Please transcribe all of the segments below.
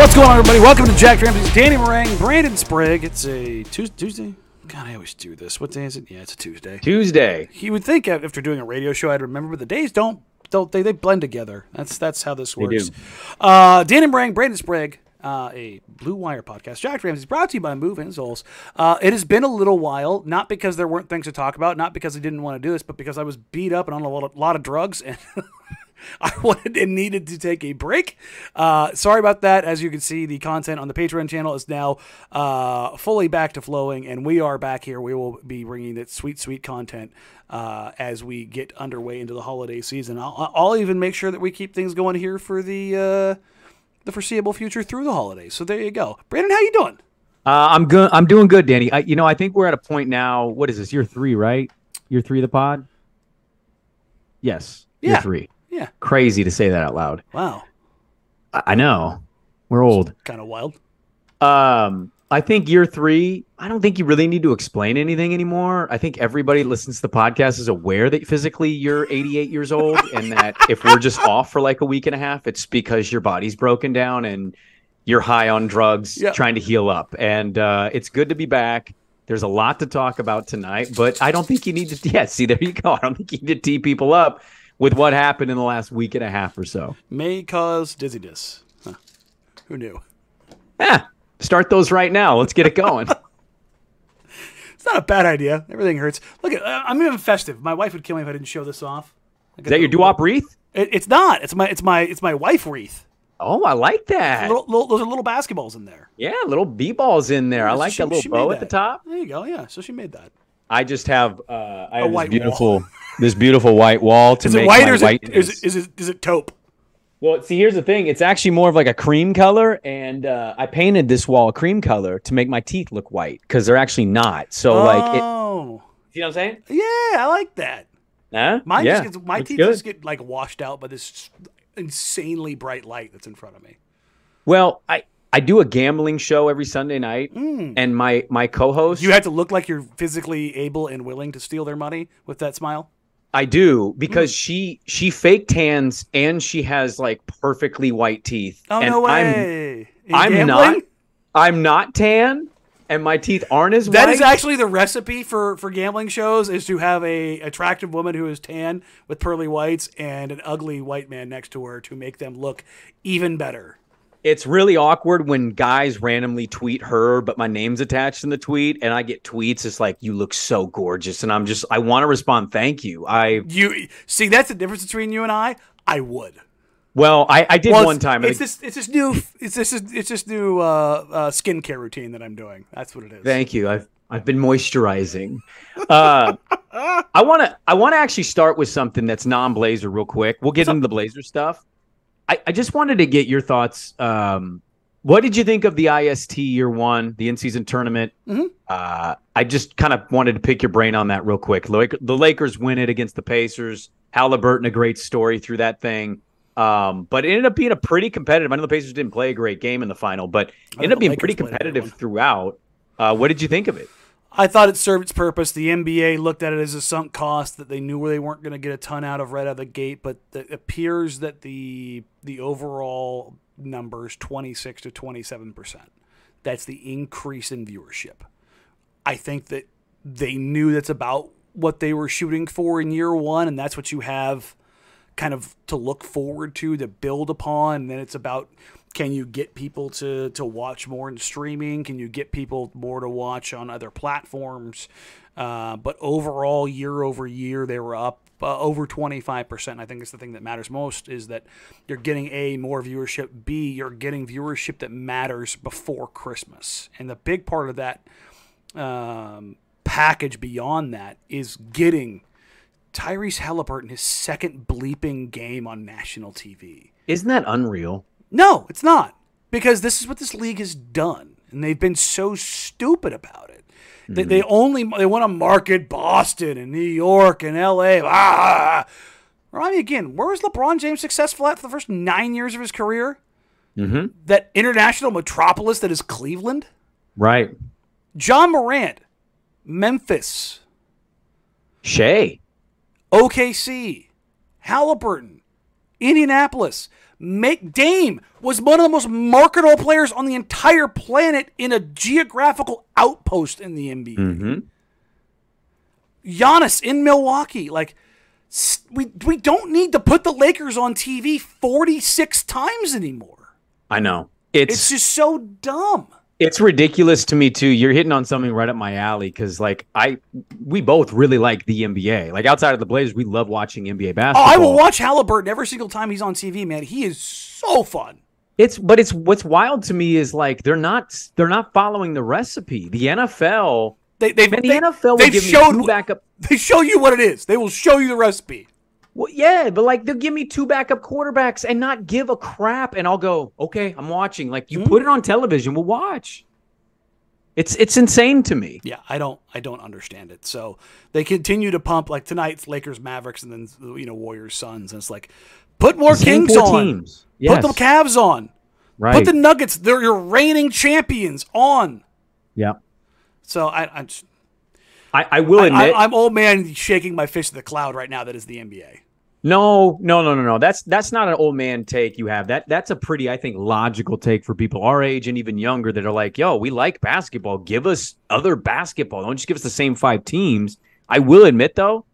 What's going on, everybody? Welcome to Jacked Ramsays Danny Marang, Brandon Sprague. It's a Tuesday. God, I always do this. What day is it? Yeah, it's a Tuesday. Tuesday. You would think after doing a radio show, I'd remember, but the days don't. Don't they? They blend together. That's that's how this works. Uh, Danny Marang, Brandon Sprague, uh, a Blue Wire podcast. Jacked Ramsays brought to you by Move Insoles. Uh, it has been a little while, not because there weren't things to talk about, not because I didn't want to do this, but because I was beat up and on a lot of, lot of drugs and. I wanted and needed to take a break. Uh, sorry about that. As you can see, the content on the Patreon channel is now uh, fully back to flowing, and we are back here. We will be bringing that sweet, sweet content uh, as we get underway into the holiday season. I'll, I'll even make sure that we keep things going here for the uh, the foreseeable future through the holidays. So there you go, Brandon. How you doing? Uh, I'm good. I'm doing good, Danny. I, you know, I think we're at a point now. What is this? Year three, right? Year three of the pod. Yes. Year Yeah. three. Yeah. Crazy to say that out loud. Wow. I, I know. We're old. Kind of wild. Um, I think year three. I don't think you really need to explain anything anymore. I think everybody listens to the podcast is aware that physically you're 88 years old, and that if we're just off for like a week and a half, it's because your body's broken down and you're high on drugs, Yeah. trying to heal up. And uh, it's good to be back. There's a lot to talk about tonight, but I don't think you need to. Yeah, see, there you go. I don't think you need to tee people up with what happened in the last week and a half or so. May cause dizziness. Huh. Who knew? Yeah, start those right now. Let's get it going. It's not a bad idea. Everything hurts. Look at. Uh, I'm even festive. My wife would kill me if I didn't show this off. Is that your doo-wop wreath? It, it's not. It's my. It's my. It's my wife wreath. Oh, I like that. Little, little, those are little basketballs in there. Yeah, little b balls in there. I like she- that little bow made at the top. There you go. Yeah. So she made that. I just have uh, I have this beautiful this beautiful white wall to Is make it white or is it, is it is it is it taupe? Well, see, here's the thing. It's actually more of like a cream color, and uh, I painted this wall cream color to make my teeth look white because they're actually not. So, like, it, oh, you know what I'm saying? yeah, I like that. Huh? Mine yeah, just gets, my looks teeth good. just get like washed out by this insanely bright light that's in front of me. Well, I I do a gambling show every Sunday night, and my my co-host. You have to look like you're physically able and willing to steal their money with that smile. I do because mm. she she fake tans and she has like perfectly white teeth. Oh and no I'm way! I'm not I'm not tan, and my teeth aren't as That white. is actually the recipe for for gambling shows: is to have a attractive woman who is tan with pearly whites and an ugly white man next to her to make them look even better. It's really awkward when guys randomly tweet her, but my name's attached in the tweet, and I get tweets. It's like you look so gorgeous, and I'm just I want to respond, thank you. I You see, that's the difference between you and I. I would. well, I I did Well, one time. It's and this. It's this new. It's this. It's this new uh, uh, skincare routine that I'm doing. That's what it is. Thank you. I've I've been moisturizing. Uh, I want to I want to actually start with something that's non-Blazer real quick. We'll get into the Blazer stuff. I, I just wanted to get your thoughts. Um, what did you think of the IST year one, the in-season tournament? Mhm. Uh, I just kind of wanted to pick your brain on that real quick. The Lakers win it against the Pacers. Halliburton, a great story through that thing. Um, but it ended up being a pretty competitive. I know the Pacers didn't play a great game in the final, but it ended up being pretty played a good competitive throughout. Uh, what did you think of it? I thought it served its purpose. The NBA looked at it as a sunk cost that they knew they weren't going to get a ton out of right out of the gate, but it appears that the the overall numbers 26 to 27 percent. That's the increase in viewership. I think that they knew that's about what they were shooting for in year one, and that's what you have kind of to look forward to, to build upon. And then it's about can you get people to, to watch more in streaming? Can you get people more to watch on other platforms? Uh, but overall, year over year, they were up uh, over 25%. I think it's the thing that matters most is that you're getting A, more viewership, B, you're getting viewership that matters before Christmas. And the big part of that um, package beyond that is getting Tyrese Halliburton his second bleeping game on national TV. Isn't that unreal? No, it's not. Because this is what this league has done. And they've been so stupid about it. Mm-hmm. They, they only they want to market Boston and New York and LA. Ah. Remind me again, where was LeBron James successful at for the first nine years of his career? Mm-hmm. That international metropolis that is Cleveland? Right. Ja Morant, Memphis. Shai. OKC. Halliburton. Indianapolis. Make Dame was one of the most marketable players on the entire planet in a geographical outpost in the NBA. Mm-hmm. Giannis in Milwaukee, like we we don't need to put the Lakers on TV 46 times anymore. I know. It's, it's just so dumb. It's ridiculous to me too. You're hitting on something right up my alley because, like, I we both really like the NBA. Like outside of the Blazers, we love watching NBA basketball. Oh, I will watch Halliburton every single time he's on TV. Man, he is so fun. It's but it's what's wild to me is like they're not they're not following the recipe. The NFL, they they man, the they, NFL will give showed, two backup. They show you what it is. They will show you the recipe. Well, yeah, but like they'll give me two backup quarterbacks and not give a crap, and I'll go, okay, I'm watching. Like you mm-hmm. put it on television, we'll watch. It's it's insane to me. Yeah, I don't I don't understand it. So they continue to pump like tonight's Lakers Mavericks and then you know Warriors Suns, and it's like put more Kings on, teams. Yes. put the Cavs on, right? Put the Nuggets, they're your reigning champions on. Yeah. So I I just, I, I will admit I, am old man shaking my fist at the cloud right now. That is the NBA. No, no, no, no, no. That's that's not an old man take you have. That that's a pretty, I think, logical take for people our age and even younger that are like, yo, we like basketball. Give us other basketball. Don't just give us the same five teams. I will admit though,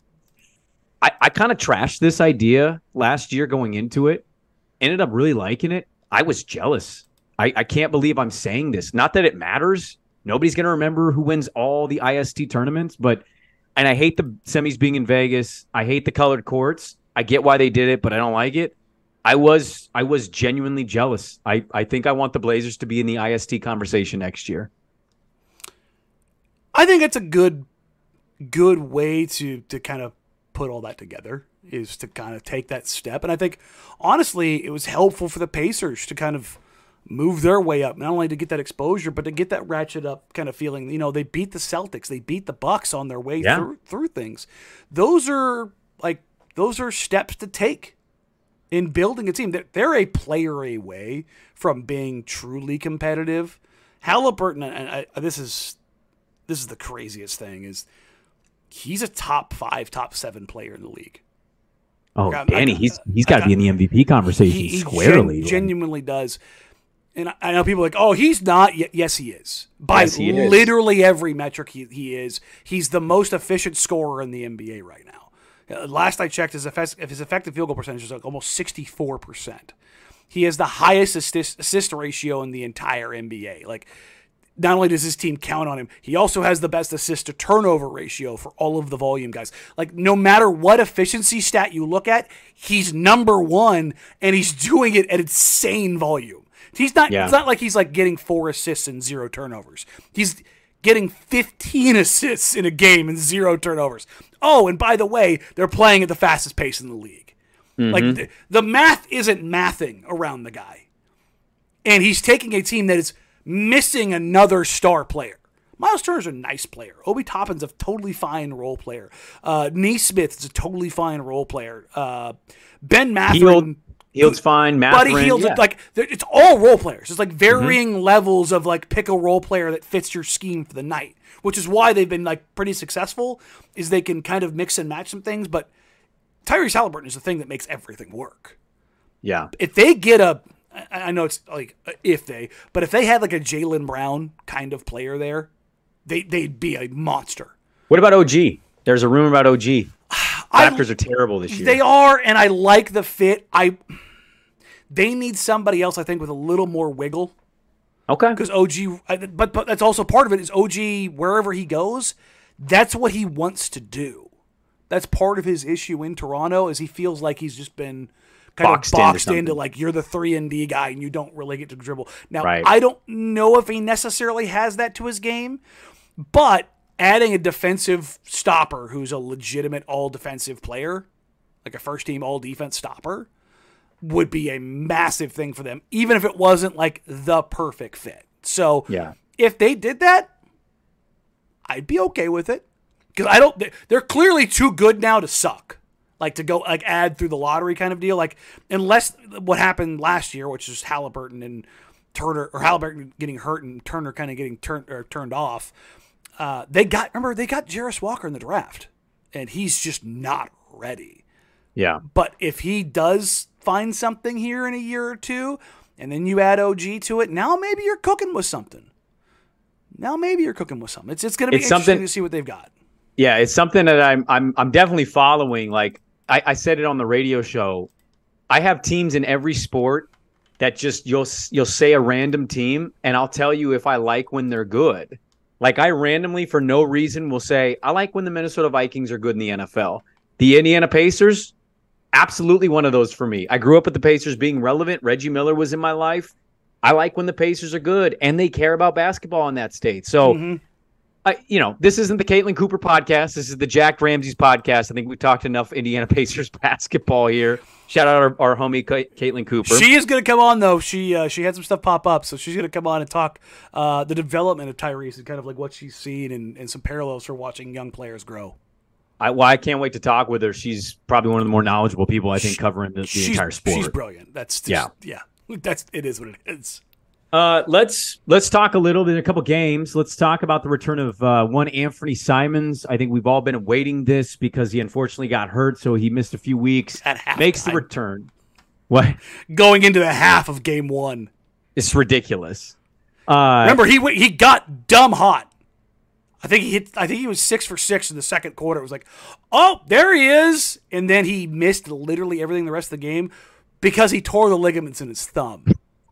I, I kind of trashed this idea last year going into it. Ended up really liking it. I was jealous. I, I can't believe I'm saying this. Not that it matters. Nobody's gonna remember who wins all the IST tournaments, but and I hate the semis being in Vegas. I hate the colored courts. I get why they did it, but I don't like it. I was I was genuinely jealous. I, I think I want the Blazers to be in the IST conversation next year. I think it's a good good way to to kind of put all that together is to kind of take that step. And I think honestly, it was helpful for the Pacers to kind of move their way up, not only to get that exposure, but to get that ratchet up kind of feeling. You know, they beat the Celtics, they beat the Bucks on their way yeah. through through things. Those are like those are steps to take in building a team. They're a player away from being truly competitive. Halliburton, and I, this is this is the craziest thing is he's a top five, top seven player in the league. Oh, got, Danny, got, he's he's got to be in the MVP conversation he, he squarely. Gen- genuinely does. And I know people are like, oh, he's not. yes, he is. By yes, he literally is. every metric, he, he is. He's the most efficient scorer in the NBA right now. Uh, last I checked, his, his effective field goal percentage is like almost 64%. He has the highest assist, assist ratio in the entire NBA. Like, not only does his team count on him, he also has the best assist to turnover ratio for all of the volume guys. Like, no matter what efficiency stat you look at, he's number one and he's doing it at insane volume. He's not, yeah. it's not like he's like getting four assists and zero turnovers. He's, getting 15 assists in a game and zero turnovers. Oh, and by the way, they're playing at the fastest pace in the league. Mm-hmm. Like the, the math isn't mathing around the guy. And he's taking a team that is missing another star player. Miles Turner's a nice player. Obi Toppin's a totally fine role player. Uh, Nesmith is a totally fine role player. Uh, ben Mathurin Hield's fine. Buddy Mathurin, Hield, yeah. like it's all role players. It's like Mm-hmm. varying levels of like pick a role player that fits your scheme for the night, which is why they've been like pretty successful. Is they can kind of mix and match some things, but Tyrese Halliburton is the thing that makes everything work. yeah. If they get a, I know it's like if they, but if they had like a Jaylen Brown kind of player there, they they'd be a monster. What about OG? There's a rumor about OG. I- Raptors are terrible this year. They are, and I like the fit. I they need somebody else, I think, with a little more wiggle. okay. because OG, but but that's also part of it is OG wherever he goes, that's what he wants to do. That's part of his issue in Toronto is he feels like he's just been kind Boxed of boxed into, something. like you're the three and D guy and you don't really get to dribble. Now Right. I don't know if he necessarily has that to his game, but adding a defensive stopper who's a legitimate all defensive player, like a first team all defense stopper, would be a massive thing for them, even if it wasn't like the perfect fit. So Yeah. if they did that, I'd be okay with it because I don't. they- They're clearly too good now to suck. Like to go like add through the lottery kind of deal. Like unless what happened last year, which is Halliburton and Turner or Halliburton getting hurt and Turner kind of getting turned or turned off. Uh, they got remember they got Jarace Walker in the draft, and he's just not ready. Yeah. But if he does find something here in a year or two, and then you add OG to it, now maybe you're cooking with something. Now maybe you're cooking with something. It's it's going to be It's interesting something- to see what they've got. Yeah, it's something that I'm I'm I'm definitely following. Like I, I said it on the radio show. I have teams in every sport that just you'll you'll say a random team and I'll tell you if I like when they're good. Like I randomly for no reason will say I like when the Minnesota Vikings are good in the NFL. The Indiana Pacers, absolutely one of those for me. I grew up with the Pacers being relevant. Reggie Miller was in my life. I like when the Pacers are good and they care about basketball in that state. So Mhm. I, you know, this isn't the Caitlin Cooper podcast. This is the Jacked Ramsays podcast. I think we've talked enough Indiana Pacers basketball here. Shout out our, our homie Ca- Caitlin Cooper. She is going to come on though. She uh, she had some stuff pop up, so she's going to come on and talk uh, the development of Tyrese and kind of like what she's seen and, and some parallels for watching young players grow. I, well, I can't wait to talk with her. She's probably one of the more knowledgeable people I think covering the, the entire sport. She's brilliant. That's just, yeah, That's it is what it is. Uh, let's let's talk a little bit, in a couple games. Let's talk about the return of uh, one Anfernee Simons. I think we've all been awaiting this because he unfortunately got hurt, so he missed a few weeks. Makes the return. What? Going into the half of game one. It's ridiculous. Uh, Remember, he went- he got dumb hot. I think he hit. I think he was six for six in the second quarter. It was like, oh, there he is, and then he missed literally everything the rest of the game because he tore the ligaments in his thumb.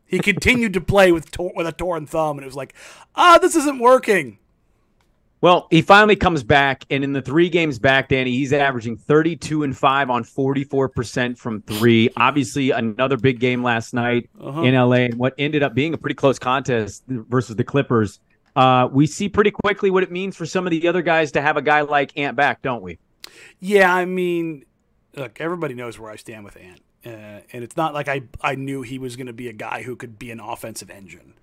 He continued to play with tor- with a torn thumb, and it was like, ah, this isn't working. Well, he finally comes back, and in the three games back, Danny, he's averaging 32 and 5 on 44% from three. Obviously, another big game last night Uh-huh. in LA, and what ended up being a pretty close contest versus the Clippers. Uh, we see pretty quickly what it means for some of the other guys to have a guy like Ant back, don't we? Yeah, I mean, look, everybody knows where I stand with Ant, uh, and it's not like I I knew he was going to be a guy who could be an offensive engine.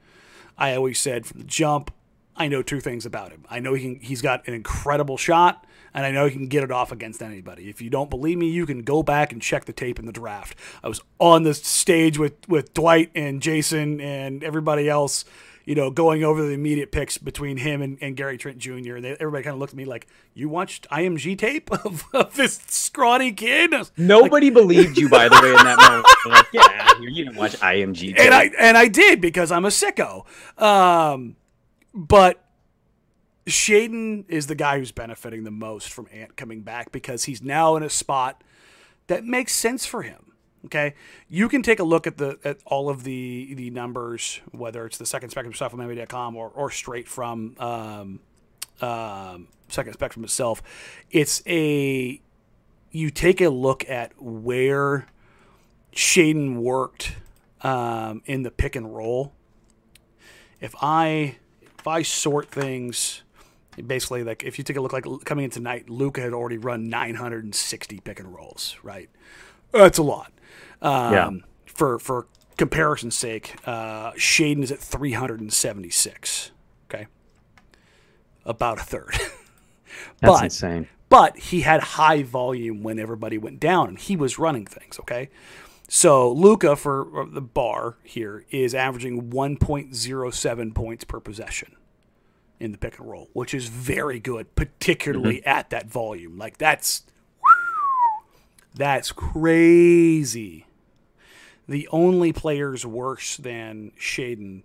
I always said from the jump, I know two things about him. I know he can, he's got an incredible shot, and I know he can get it off against anybody. If you don't believe me, you can go back and check the tape in the draft. I was on the stage with with Dwight and Jason and everybody else. You know, going over the immediate picks between him and, and Gary Trent Jr. And they, everybody kind of looked at me like, "You watched IMG tape of, of this scrawny kid?" Nobody believed you, by the way, in that moment. Like, get out of here. You didn't watch IMG. Tape. and I and I did because I'm a sicko. Um, but Shaedon is the guy who's benefiting the most from Ant coming back because he's now in a spot that makes sense for him. Okay, you can take a look at the at all of the the numbers, whether it's the Second Spectrum stuff from NBA.com or or straight from um, um, Second Spectrum itself. It's a you take a look at where Shaedon worked um, in the pick and roll. If I if I sort things, basically like if you take a look like coming in tonight, Luka had already run 960 pick and rolls. Right, that's a lot. Um, Yeah. For for comparison's sake, uh, Shaedon is at 376. Okay, about a third. That's but- insane. but he had high volume when everybody went down and he was running things okay So Luka for the bar here is averaging 1.07 points per possession in the pick and roll, which is very good, particularly mm-hmm. at that volume. Like that's that's crazy. The only players worse than Shaedon,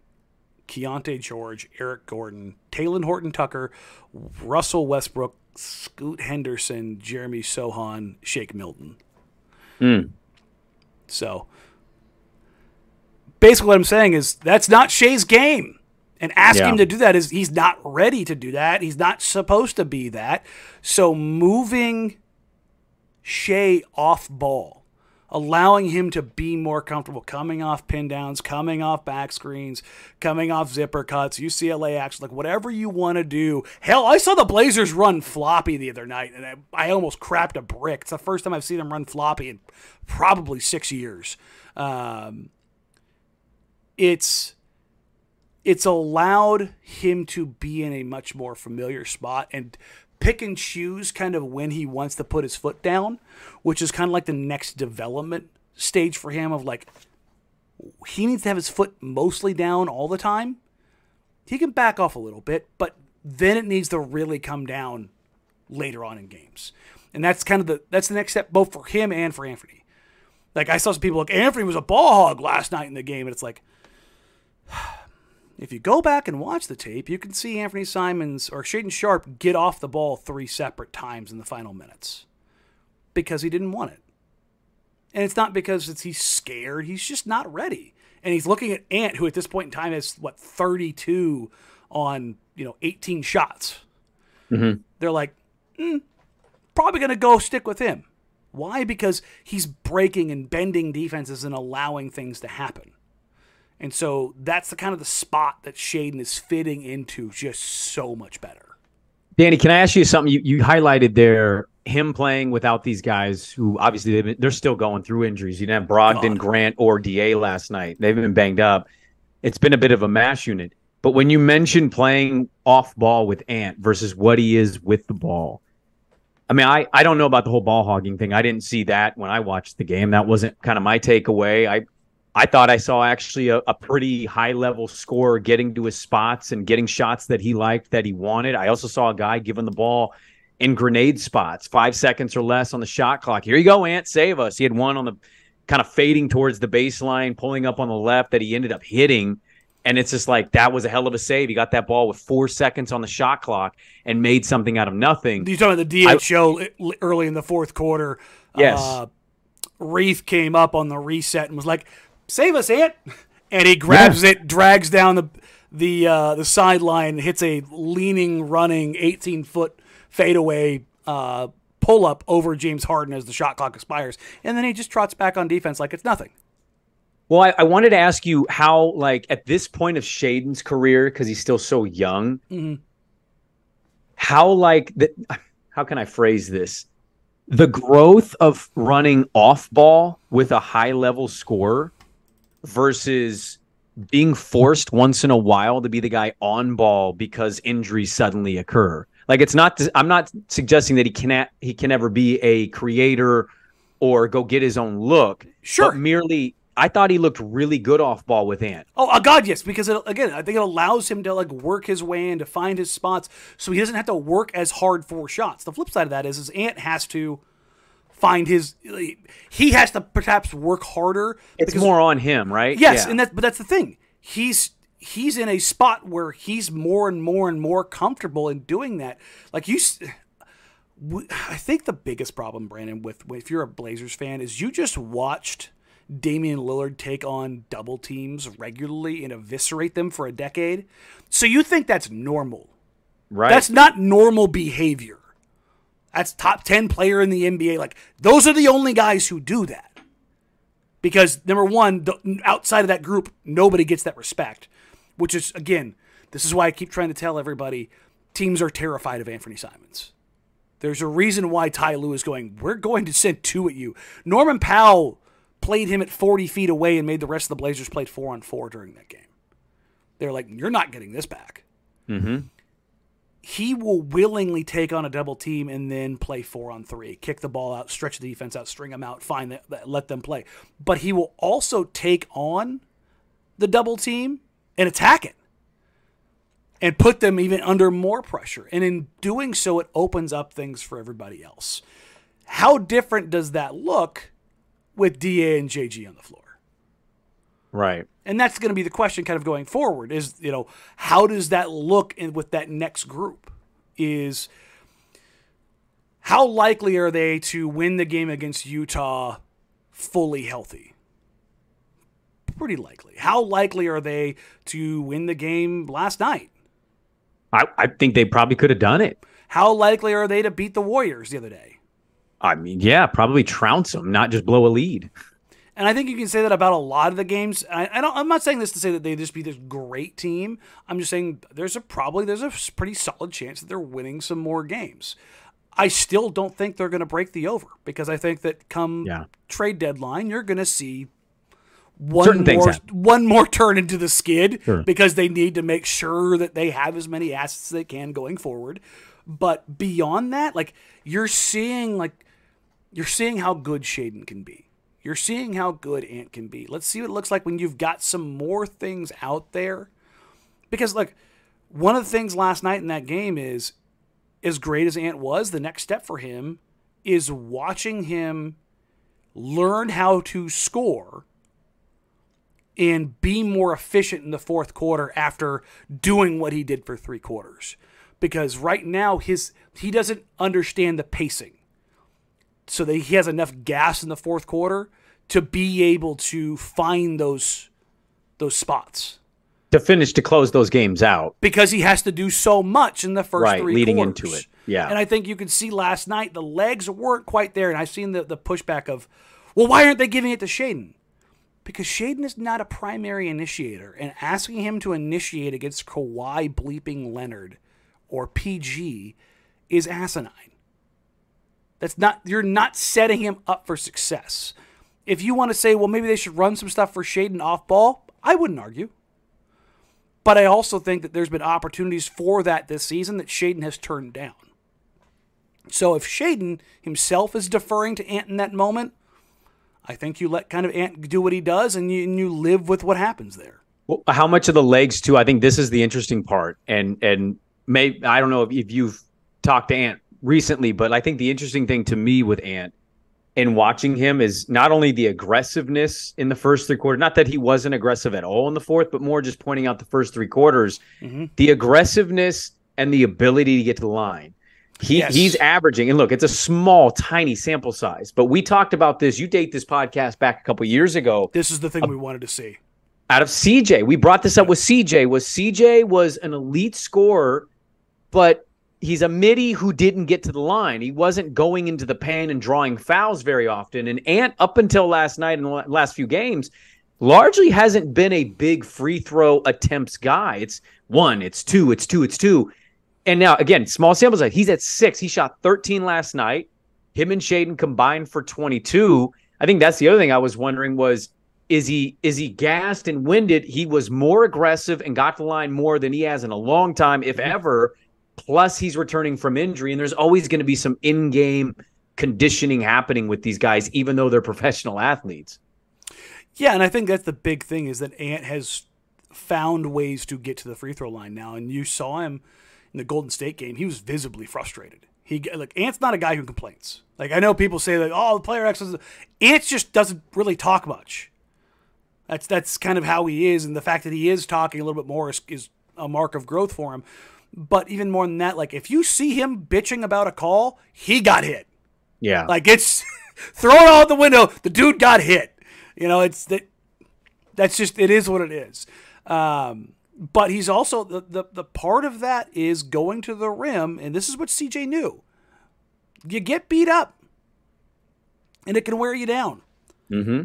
Keyonte George, Eric Gordon, Talen Horton Tucker, Russell Westbrook, Scoot Henderson, Jeremy Sochan, Shake Milton. Mm. So basically, what I'm saying is that's not Shai's game. And asking yeah. him to do that is he's not ready to do that. He's not supposed to be that. So moving Shai off ball, allowing him to be more comfortable coming off pin downs, coming off back screens, coming off zipper cuts, UCLA action, like whatever you want to do. Hell, I saw the Blazers run floppy the other night, and I, I almost crapped a brick. It's the first time I've seen them run floppy in probably six years. Um, it's it's allowed him to be in a much more familiar spot and pick and choose kind of when he wants to put his foot down, which is kind of like the next development stage for him of like he needs to have his foot mostly down all the time. He can back off a little bit, but then it needs to really come down later on in games. And that's kind of the that's the next step both for him and for Anfernee. Like I saw some people like Anfernee was a ball hog last night in the game, and it's like if you go back and watch the tape, you can see Anfernee Simons or Shaedon Sharpe get off the ball three separate times in the final minutes because he didn't want it. And it's not because it's, he's scared, he's just not ready. And he's looking at Ant, who at this point in time has, what, 32 on, you know, 18 shots. Mm-hmm. They're like, mm, probably going to go stick with him. Why? Because he's breaking and bending defenses and allowing things to happen. And so that's the kind of the spot that Shaedon is fitting into just so much better. Danny, can I ask you something? You, you highlighted there him playing without these guys who obviously been, they're still going through injuries. You didn't have Brogdon, God. Grant, or DA last night. They've been banged up. It's been a bit of a mash unit. But when you mentioned playing off ball with Ant versus what he is with the ball, I mean, I, I don't know about the whole ball hogging thing. I didn't see that when I watched the game. That wasn't kind of my takeaway. I I thought I saw actually a, a, pretty high level score getting to his spots and getting shots that he liked, that he wanted. I also saw a guy giving the ball in grenade spots, five seconds or less on the shot clock. Here you go, Ant, save us. He had one on the kind of fading towards the baseline, pulling up on the left that he ended up hitting. And it's just like that was a hell of a save. He got that ball with four seconds on the shot clock and made something out of nothing. You talking about the DHO I, early in the fourth quarter? Yes. Uh, came up on the reset and was like, save us, Ant. And he grabs yeah. it, drags down the the uh, the sideline, hits a leaning, running, 18 foot fadeaway uh, pull up over James Harden as the shot clock expires, and then he just trots back on defense like it's nothing. Well, I, I wanted to ask you how, like, at this point of Shaedon's career, because he's still so young, mm-hmm. how, like, that? How can I phrase this? The growth of running off ball with a high level score versus being forced once in a while to be the guy on ball because injuries suddenly occur. Like it's not I'm not suggesting that he cannot he can ever be a creator or go get his own look. Sure. But merely I thought he looked really good off ball with Ant. Oh, uh, God, yes, because it, again, I think it allows him to like work his way in to find his spots, so he doesn't have to work as hard for shots. The flip side of that is, is Ant has to find his he has to perhaps work harder it's because, more on him right yes yeah. and that's but that's the thing he's he's in a spot where he's more and more and more comfortable in doing that like you i think the biggest problem brandon with if you're a blazers fan is you just watched Damian Lillard take on double teams regularly and eviscerate them for a decade. So you think that's normal. Right. That's not normal behavior. That's top 10 player in the NBA. Like, those are the only guys who do that. Because, number one, the, outside of that group, nobody gets that respect. Which is, again, this is why I keep trying to tell everybody teams are terrified of Anfernee Simons. There's a reason why Ty Lue is going, we're going to send two at you. Norman Powell played him at 40 feet away and made the rest of the Blazers play four on four during that game. They're like, you're not getting this back. Mm-hmm he will willingly take on a double team and then play four on three, kick the ball out, stretch the defense out, string them out, find that, let them play. But he will also take on the double team and attack it and put them even under more pressure. And in doing so, it opens up things for everybody else. How different does that look with DA and JG on the floor? Right. And that's going to be the question kind of going forward is, you know, how does that look in, with that next group? Is how likely are they to win the game against Utah fully healthy? Pretty likely. How likely are they to win the game last night? I, I think they probably could have done it. How likely are they to beat the Warriors the other day? I mean, yeah, probably trounce them, not just blow a lead. And I think you can say that about a lot of the games. I, I don't. I'm not saying this to say that they just be this great team. I'm just saying there's a probably there's a pretty solid chance that they're winning some more games. I still don't think they're going to break the over because I think that come Yeah. trade deadline, you're going to see one Certain more one more turn into the skid Sure. because they need to make sure that they have as many assets as they can going forward. But beyond that, like you're seeing like you're seeing how good Shaedon can be. You're seeing how good Ant can be. Let's see what it looks like when you've got some more things out there. Because look, one of the things last night in that game is as great as Ant was, the next step for him is watching him learn how to score and be more efficient in the fourth quarter after doing what he did for three quarters. Because right now his he doesn't understand the pacing. So that he has enough gas in the fourth quarter to be able to find those those spots. To finish to close those games out. Because he has to do so much in the first Right, three leading quarters. into it. Yeah. And I think you can see last night the legs weren't quite there. And I've seen the, the pushback of, well, why aren't they giving it to Shaedon? Because Shaedon is not a primary initiator, and asking him to initiate against Kawhi bleeping Leonard or PG is asinine. That's not you're not setting him up for success. If you want to say, well, maybe they should run some stuff for Shaedon off ball, I wouldn't argue. But I also think that there's been opportunities for that this season that Shaedon has turned down. So if Shaedon himself is deferring to Ant in that moment, I think you let kind of Ant do what he does and you, and you live with what happens there. Well, how much of the legs too? I think this is the interesting part, and and may I don't know if, if you've talked to Ant recently, but I think the interesting thing to me with Ant and watching him is not only the aggressiveness in the first three quarters, not that he wasn't aggressive at all in the fourth, but more just pointing out the first three quarters, mm-hmm. the aggressiveness and the ability to get to the line. He Yes. he's averaging, and look, it's a small, tiny sample size, but we talked about this. You date this podcast back a couple years ago This is the thing we wanted to see. out of CJ. We brought this up with CJ. Was CJ was an elite scorer, but he's a midi who didn't get to the line. He wasn't going into the paint and drawing fouls very often. And Ant, up until last night and the last few games, largely hasn't been a big free throw attempts guy. It's one, it's two, it's two, it's two. And now again, small sample size. He's at six. He shot 13 last night. Him and Shaedon combined for 22. I think that's the other thing I was wondering was is he is he gassed and winded? He was more aggressive and got the line more than he has in a long time, if ever. Plus, he's returning from injury, and there's always going to be some in-game conditioning happening with these guys, even though they're professional athletes. Yeah, and I think that's the big thing is that Ant has found ways to get to the free throw line now, and you saw him in the Golden State game. He was visibly frustrated. He like Ant's not a guy who complains. Like I know people say that, oh, the player X is. Ant just doesn't really talk much. That's that's kind of how he is, and the fact that he is talking a little bit more is, is a mark of growth for him. But even more than that, like if you see him bitching about a call, he got hit. Yeah, Like it's throw it out the window. The dude got hit. You know, it's that. That's just it is what it is. Um, but he's also the, the the part of that is going to the rim, and this is what CJ knew. You get beat up, and it can wear you down. Mm-hmm.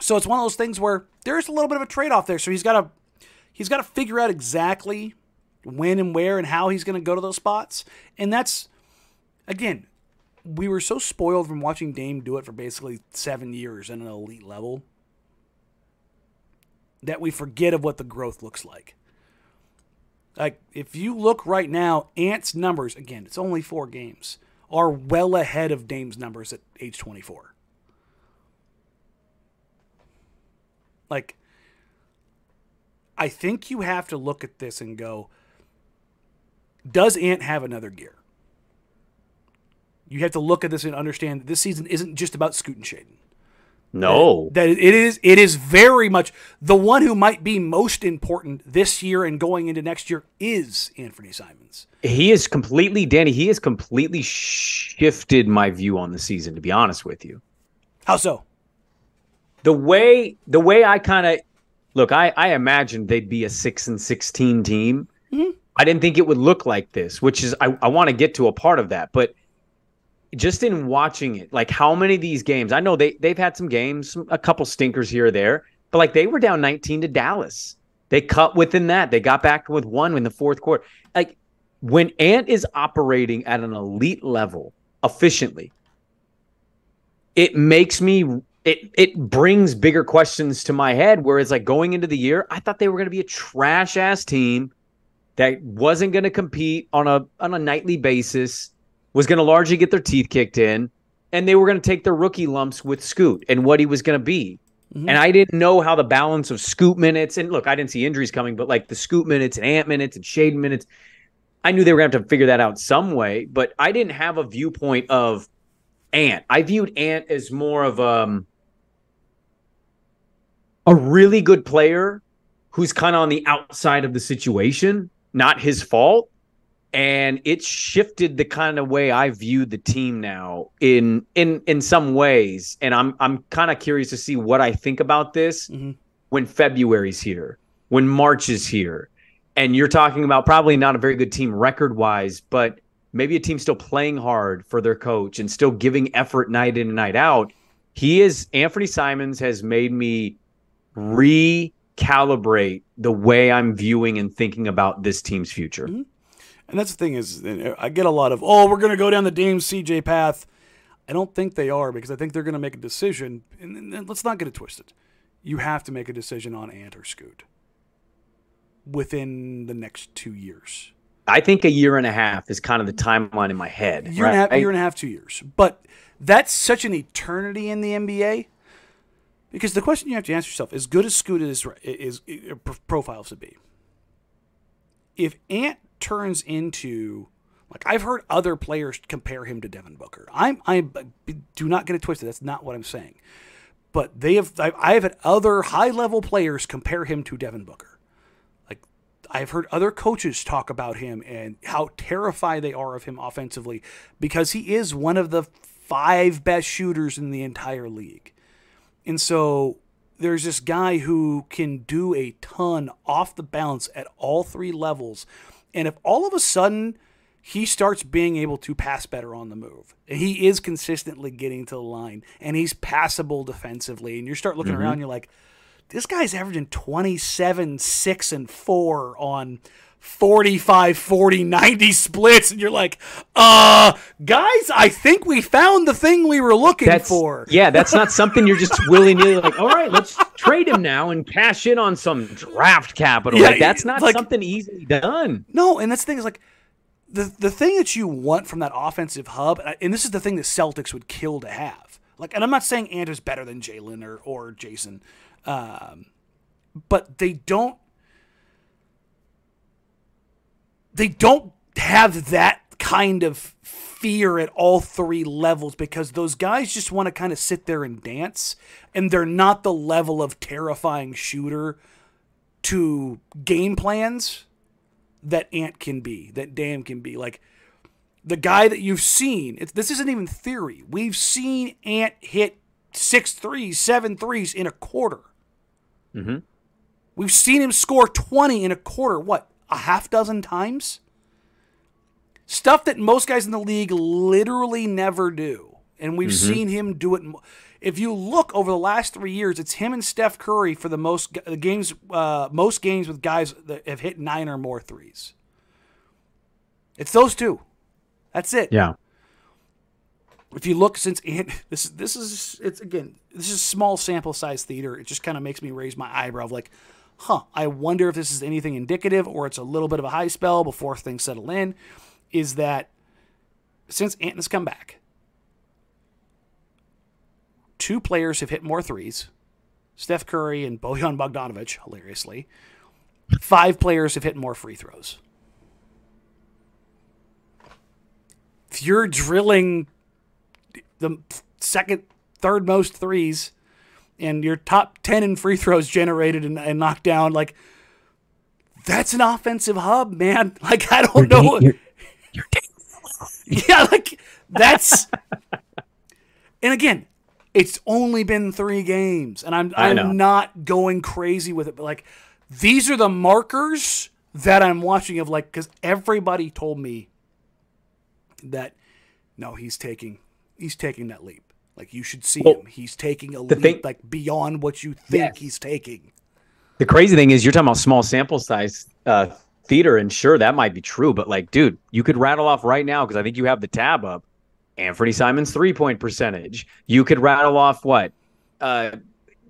So it's one of those things where there's a little bit of a trade off there. So he's got to he's got to figure out exactly when and where and how he's going to go to those spots. And that's again, we were so spoiled from watching Dame do it for basically 7 years at an elite level that we forget of what the growth looks like. Like if you look right now, Ant's numbers again, it's only four games, are well ahead of Dame's numbers at age 24. Like I think you have to look at this and go, does Ant have another gear? You have to look at this and understand that this season isn't just about Scoot and Shaedon. No. That it is it is very much the one who might be most important this year and going into next year is Anfernee Simons. He is completely Danny, he has completely shifted my view on the season, to be honest with you. How so? The way the way I kind of look, I, I imagined they'd be a six and sixteen team. Mm-hmm. I didn't think it would look like this, which is I, I want to get to a part of that, but just in watching it, like how many of these games, I know they they've had some games, a couple stinkers here or there, but like they were down 19 to Dallas. They cut within that. They got back with one in the fourth quarter. Like when Ant is operating at an elite level efficiently, it makes me it it brings bigger questions to my head where it's like going into the year, I thought they were going to be a trash ass team that wasn't going to compete on a on a nightly basis was going to largely get their teeth kicked in, and they were going to take their rookie lumps with Scoot and what he was going to be. Mm-hmm. And I didn't know how the balance of Scoot minutes and look, I didn't see injuries coming, but like the Scoot minutes and Ant minutes and shade minutes, I knew they were going to have to figure that out some way. But I didn't have a viewpoint of Ant. I viewed Ant as more of um, a really good player who's kind of on the outside of the situation, not his fault and it shifted the kind of way I view the team now in in in some ways. And I'm I'm kind of curious to see what I think about this mm-hmm. when February's here, when March is here, and you're talking about probably not a very good team record wise, but maybe a team still playing hard for their coach and still giving effort night in and night out. He is Anthony Simons has made me recalibrate the way I'm viewing and thinking about this team's future. Mm-hmm. And that's the thing is, I get a lot of, oh, we're going to go down the Dame CJ path. I don't think they are because I think they're going to make a decision. And, let's not get it twisted. You have to make a decision on Ant or Scoot within the next two years. I think a year and a half is kind of the timeline in my head. Year, right? and, a half, year and a half, two years. But that's such an eternity in the NBA because the question you have to ask yourself, as good as Scoot is, is, is profiles to be, if Ant turns into like I've heard other players compare him to Devin Booker. I'm I do not get it twisted. That's not what I'm saying. But they have I have had other high level players compare him to Devin Booker. Like I've heard other coaches talk about him and how terrified they are of him offensively because he is one of the five best shooters in the entire league. And so there's this guy who can do a ton off the bounce at all three levels and if all of a sudden he starts being able to pass better on the move, he is consistently getting to the line, and he's passable defensively, and you start looking mm-hmm. around, you're like, this guy's averaging 27, 6, and 4 on 45, 40, 90 splits. And you're like, uh, guys, I think we found the thing we were looking that's, for. Yeah, that's not something you're just willy nilly like, all right, let's trade him now and cash in on some draft capital. Yeah, like, that's not like, something easily done. No, and that's the thing is like, the, the thing that you want from that offensive hub, and this is the thing that Celtics would kill to have. Like, and I'm not saying Andrew's better than Jalen or, or Jayson, um, but they don't they don't have that kind of fear at all three levels because those guys just want to kind of sit there and dance and they're not the level of terrifying shooter to game plans that Ant can be, that Dam can be. Like the guy that you've seen, this isn't even theory. We've seen Ant hit six threes, seven threes in a quarter. Mm-hmm. We've seen him score 20 in a quarter. What? A half dozen times. Stuff that most guys in the league literally never do. And we've mm-hmm. seen him do it. If you look over the last three years, it's him and Steph Curry for the most games, uh, most games with guys that have hit nine or more threes. It's those two. That's it. Yeah. If you look since this this is it's again this is small sample size theater. It just kind of makes me raise my eyebrow. Of like, huh, I wonder if this is anything indicative or it's a little bit of a high spell before things settle in, is that since Ant has come back, two players have hit more threes Steph Curry and Bojan Bogdanovic, hilariously. Five players have hit more free throws. If you're drilling the second, third most threes, and your top 10 in free throws generated and, and knocked down, like, that's an offensive hub, man. Like, I don't You're know. you're- you're yeah, like, that's. and again, it's only been three games, and I'm I'm not going crazy with it, but like these are the markers that I'm watching of like because everybody told me that no, he's taking he's taking that leap. Like you should see Well, him. He's taking a the leap thing- like beyond what you think Yes. he's taking. The crazy thing is, you're talking about small sample size uh, theater, and sure, that might be true, but like, dude, you could rattle off right now because I think you have the tab up. Anfernee Simons' three point percentage. You could rattle off what uh,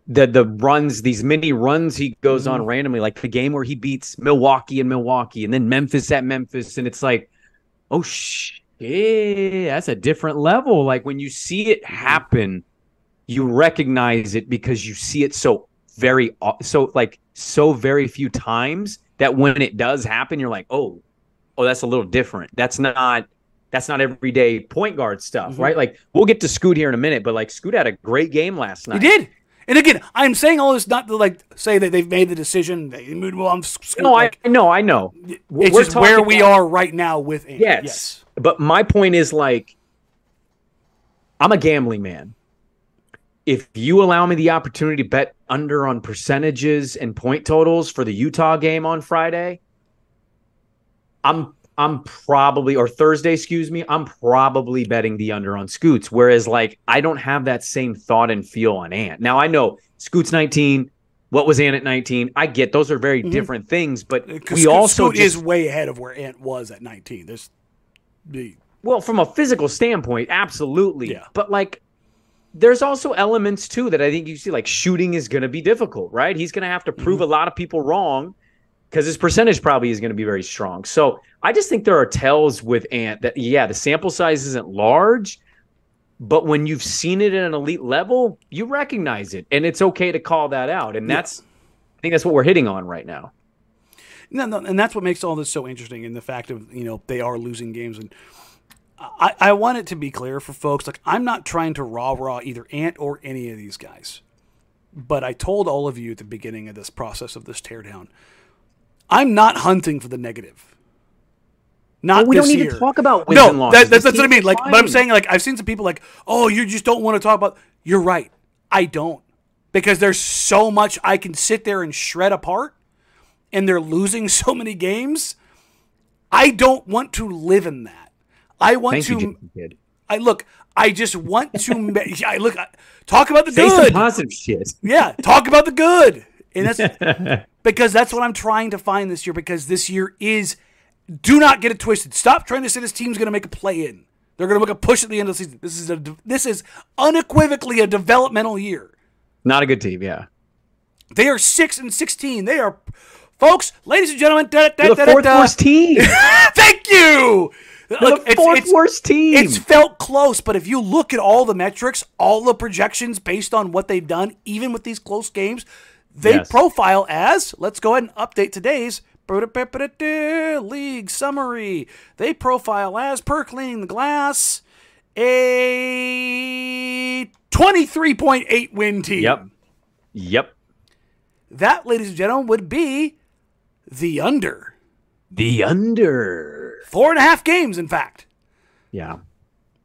the the runs, these mini runs he goes on randomly, like the game where he beats Milwaukee and Milwaukee, and then Memphis at Memphis, and it's like, oh shit, that's a different level. Like when you see it happen, you recognize it because you see it so very so like so very few times that when it does happen you're like oh oh that's a little different that's not that's not everyday point guard stuff Mhm. right like we'll get to scoot here in a minute but like scoot had a great game last night He did. And again, I'm saying all this not to like say that they've made the decision. They moved well. I'm s- no like, i know i know We're it's just where we about- are right now with Ant. yes. yes. But my point is like i'm a gambling man if you allow me the opportunity to bet under on percentages and point totals for the Utah game on Friday, I'm I'm probably or Thursday, excuse me, I'm probably betting the under on Scoots. Whereas like I don't have that same thought and feel on Ant. Now I know Scoots 19. What was Ant at 19? I get those are very mm-hmm. different things, but uh, we 'Cause also Scoot just, is way ahead of where Ant was at 19. There's the Well, from a physical standpoint, absolutely. Yeah. But like there's also elements too that I think you see like shooting is going to be difficult, right? He's going to have to prove mm-hmm. a lot of people wrong because his percentage probably is going to be very strong. So, I just think there are tells with Ant that yeah, the sample size isn't large, but when you've seen it at an elite level, you recognize it and it's okay to call that out. And that's I think that's what we're hitting on right now. No, no, and that's what makes all this so interesting. In the fact of you know they are losing games, and I, I want it to be clear for folks. Like I'm not trying to rah rah either Ant or any of these guys, but I told all of you at the beginning of this process of this teardown, I'm not hunting for the negative. Not we this don't need year. to talk about wins no, and losses. that, that's, that's what I mean. Like, but I'm saying, like, I've seen some people like, oh, you just don't want to talk about. You're right. I don't because there's so much I can sit there and shred apart, and they're losing so many games. I don't want to live in that. I want Thank to. you, I look. I just want to. I look. Talk about the Say some good. positive shit. Yeah, talk about the good. And that's because that's what I'm trying to find this year because this year is do not get it twisted. Stop trying to say this team's going to make a play in. They're going to make a push at the end of the season. This is a this is unequivocally a developmental year. Not a good team, yeah. They are 6 and 16. They are folks, ladies and gentlemen, da, da, They're da, the fourth worst team. Thank you. They're Look, the it's- fourth it's- worst team. It's felt close, but if you look at all the metrics, all the projections based on what they've done, even with these close games, they Yes. profile as, let's go ahead and update today's league summary. They profile as, per cleaning the glass, a 23.8 win team. Yep. Yep. That, ladies and gentlemen, would be the under. The under. Four and a half games, in fact. Yeah.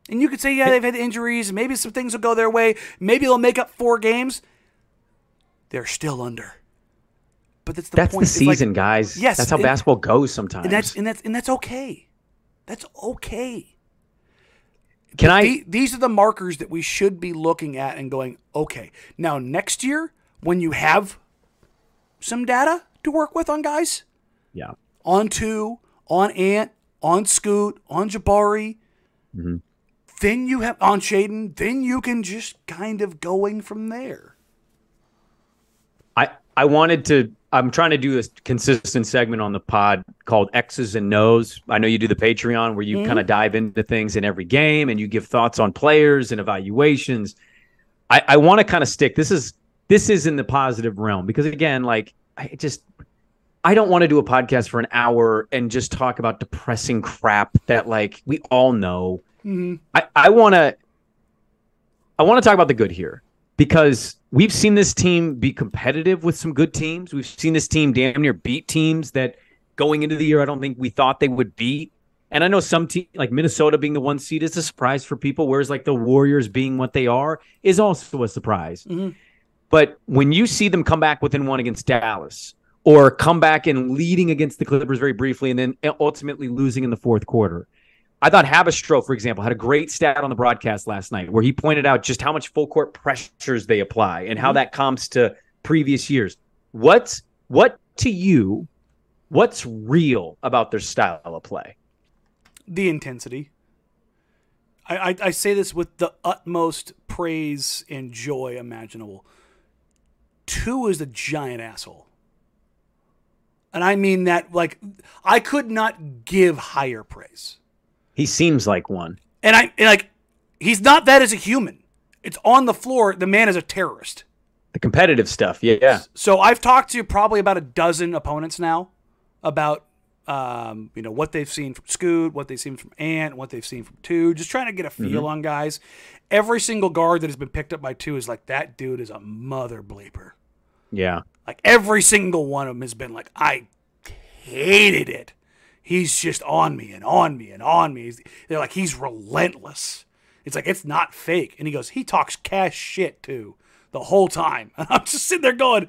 And you could say, yeah, they've had injuries. Maybe some things will go their way. Maybe they'll make up four games. They're still under. But that's the That's point. the It's like- season, guys. Yes, That's how and- basketball goes sometimes. and that's and that's and that's okay. That's okay. Can I The- these are the markers that we should be looking at and going, okay. Now next year, when you have some data to work with on guys, Yeah. on two, on Ant, on Scoot, on Jabari. Mm-hmm. Then you have on Shaedon. Then you can just kind of going from there. I I wanted to I'm trying to do this consistent segment on the pod called X's and No's. I know you do the Patreon where you Mhm. kind of dive into things in every game and you give thoughts on players and evaluations. I, I want to kind of stick. This is this is in the positive realm because again, like I just I don't want to do a podcast for an hour and just talk about depressing crap that like we all know. Mhm. I, I want to I want to talk about the good here because we've seen this team be competitive with some good teams. We've seen this team damn near beat teams that going into the year I don't think we thought they would beat. And I know some team like Minnesota being the one seed is a surprise for people, whereas like the Warriors being what they are is also a surprise. Mhm. But when you see them come back within one against Dallas, or come back and leading against the Clippers very briefly, and then ultimately losing in the fourth quarter, I thought Habistro, for example, had a great stat on the broadcast last night where he pointed out just how much full court pressures they apply and how mm-hmm. that comes to previous years. What's what to you? What's real about their style of play? the intensity. I, I, I say this with the utmost praise and joy imaginable. Two is a giant asshole. And I mean that like I could not give higher praise. He seems like one. And I and like he's not that as a human. It's on the floor. The man is a terrorist. The competitive stuff, yeah, yeah. So I've talked to probably about a dozen opponents now about um, you know what they've seen from Scoot, what they've seen from Ant, what they've seen from Two, just trying to get a feel on guys. Every single guard that has been picked up by Two is like that dude is a mother bleeper. Yeah. Like every single one of them has been like I hated it. He's just on me and on me and on me. He's- They're like he's relentless. It's like it's not fake. And he goes, he talks cash shit too the whole time. And I'm just sitting there going,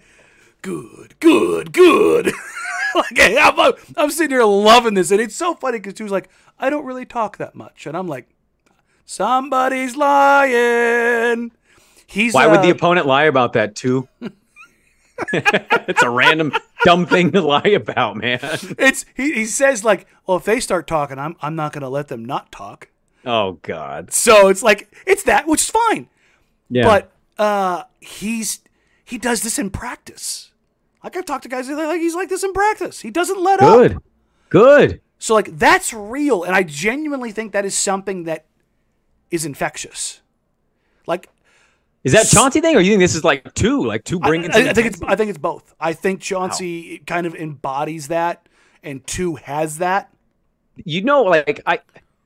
good, good, good. like I'm, I'm sitting here loving this, and it's so funny because she was like, I don't really talk that much, and I'm like, somebody's lying. He's Why would uh, the opponent lie about that too? it's a random dumb thing to lie about, man. It's he, he says like, well, if they start talking, I'm I'm not gonna let them not talk. Oh God. So it's like it's that, which is fine. Yeah. But uh, he's he does this in practice. Like I've talked to guys like he's like this in practice. He doesn't let up. good. Good. So like that's real, and I genuinely think that is something that is infectious. Like Is that Chauncey thing, or you think this is like two, like two bringing? I, some I think it's? I think it's both. I think Chauncey kind of embodies that, and two has that. you know, like I,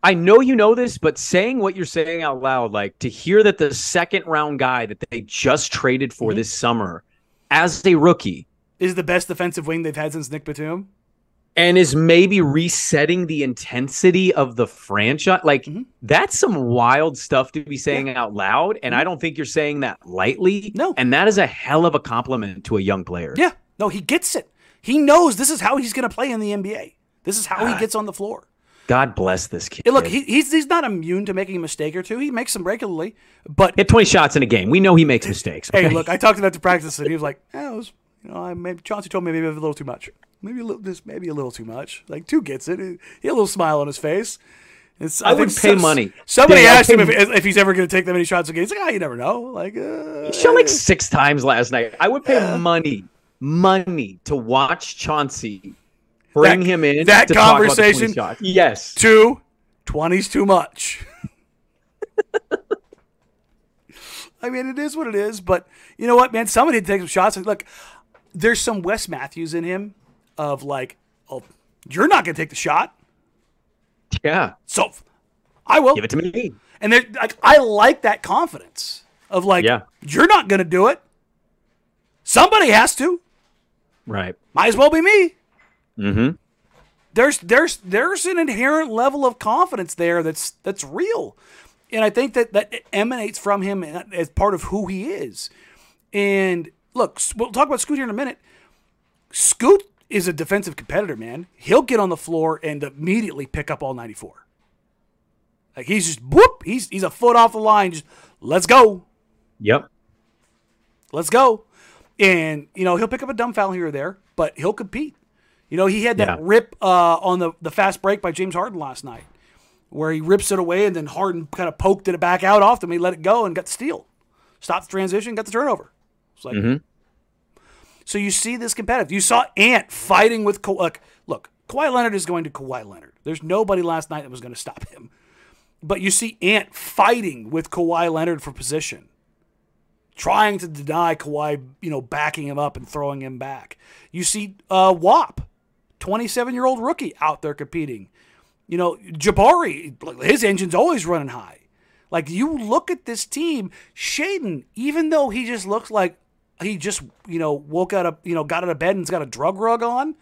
I know you know this, but saying what you're saying out loud, like to hear that the second round guy that they just traded for Mm-hmm. this summer, as a rookie, Is the best defensive wing they've had since Nick Batum. And is maybe resetting the intensity of the franchise. Like Mm-hmm. that's some wild stuff to be saying out loud, and I don't think you're saying that lightly. Mm-hmm. No. and that is a hell of a compliment to a young player. Yeah, no, he gets it. He knows this is how he's going to play in the NBA. This is how he gets on the floor. God bless this kid. Look, he, he's he's not immune to making a mistake or two. He makes them regularly, but hit 20 shots in a game. We know he makes mistakes. hey, look, I talked about the practice, and he was like, "Yeah, it was, you know, I maybe Chauncey told me maybe a little too much, maybe a little, this maybe a little too much." Like two gets it. He had a little smile on his face. It's, I would think pay money. Somebody I'll asked him if, if he's ever going to take that many shots again. He's like, "Ah, you never know." Like, uh, He shot like six times last night. I would pay money, money to watch Chauncey bring That- him in. that to talk about the 20 conversation- Yes. two, 20's too much. I mean, it is what it is, but you know what, man? Somebody take some shots. Look, there's some Wes Matthews in him of like, oh, you're not going to take the shot, Yeah. so I will. Give it to me. And like, I like that confidence of like, Yeah. you're not going to do it. Somebody has to. Right. Might as well be me. Mm-hmm. there's there's there's an inherent level of confidence there that's that's real and i think that that emanates from him as part of who he is and look we'll talk about scoot here in a minute scoot is a defensive competitor man he'll get on the floor and immediately pick up all 94 like he's just whoop he's he's a foot off the line just let's go Yep. let's go. And you know he'll pick up a dumb foul here or there, but he'll compete. You know he had that Yeah. rip uh, on the the fast break by James Harden last night, where he rips it away and then Harden kind of poked it back out off him. He let it go and got the steal, stopped the transition, got the turnover. It's like So you see this competitive. You saw Ant fighting with Ka- look, look. Kawhi Leonard is going to Kawhi Leonard. There's nobody last night that was going to stop him. But you see Ant fighting with Kawhi Leonard for position, trying to deny Kawhi, you know, backing him up and throwing him back. You see uh, WAP, 27 year old rookie, out there competing. You know, Jabari, his engine's always running high. Like you look at this team, Shaedon, even though he just looks like he just, you know, woke out of, you know, got out of bed and's got a drug rug on,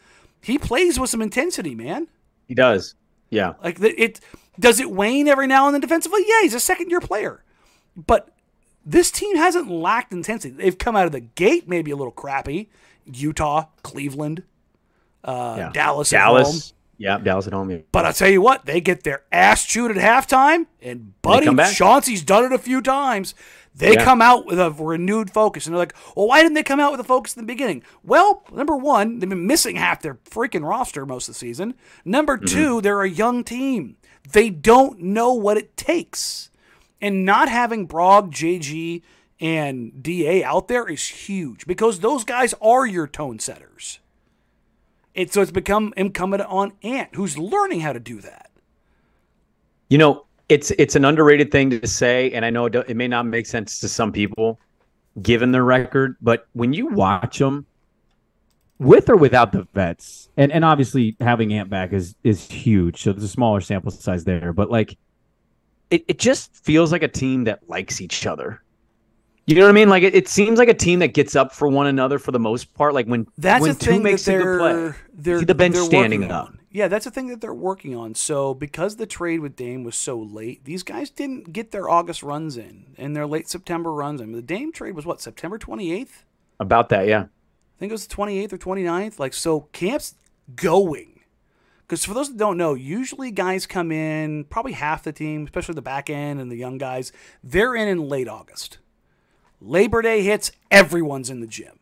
he plays with some intensity, man. He does. Yeah. Like it does it wane every now and then defensively? Yeah, he's a second year player. But this team hasn't lacked intensity. They've come out of the gate maybe a little crappy. Utah, Cleveland, uh, Yeah. Dallas, at home. Dallas. Yeah, Dallas at home. Yeah. But I'll tell you what, they get their ass chewed at halftime, and buddy. Chauncey's done it a few times. They Yeah. come out with a renewed focus, and they're like, "Well, why didn't they come out with a focus in the beginning?" Well, number one, they've been missing half their freaking roster most of the season. Number Mm-hmm. two, they're a young team. They don't know what it takes, and not having Brog, JG, and Da out there is huge because those guys are your tone setters. It, so it's become incumbent on Ant, who's learning how to do that. You know, it's it's an underrated thing to say, and I know it, it may not make sense to some people, given their record. But when you watch them, with or without the vets, and and obviously having Ant back is is huge. So there's a smaller sample size there, but like it, it just feels like a team that likes each other. You know what I mean? Like it, it seems like a team that gets up for one another for the most part. Like when That's when two makes a good play, they're see the bench they're standing up. Yeah, that's a thing that they're working on. So because the trade with Dame was so late, these guys didn't get their August runs in and their late September runs I mean, The Dame trade was what September 28th. About that, yeah. I think it was the 28th or 29th. Like, so camp's going. Because for those that don't know, usually guys come in, probably half the team, especially the back end and the young guys, they're in in late August. Labor Day hits, everyone's in the gym.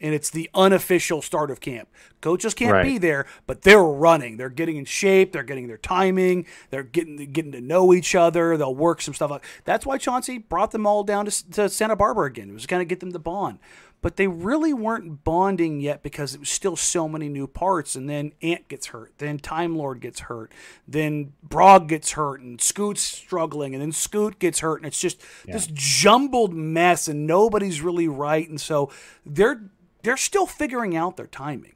And it's the unofficial start of camp. Coaches can't Right. be there, but they're running. They're getting in shape. They're getting their timing. They're getting getting to know each other. They'll work some stuff out. That's why Chauncey brought them all down to, to Santa Barbara again. It was kind of get them to bond. But they really weren't bonding yet because it was still so many new parts. And then Ant gets hurt. Then Time Lord gets hurt. Then Brog gets hurt. And Scoot's struggling. And then Scoot gets hurt. And it's just this jumbled mess. And nobody's really right. And so they're they're still figuring out their timing.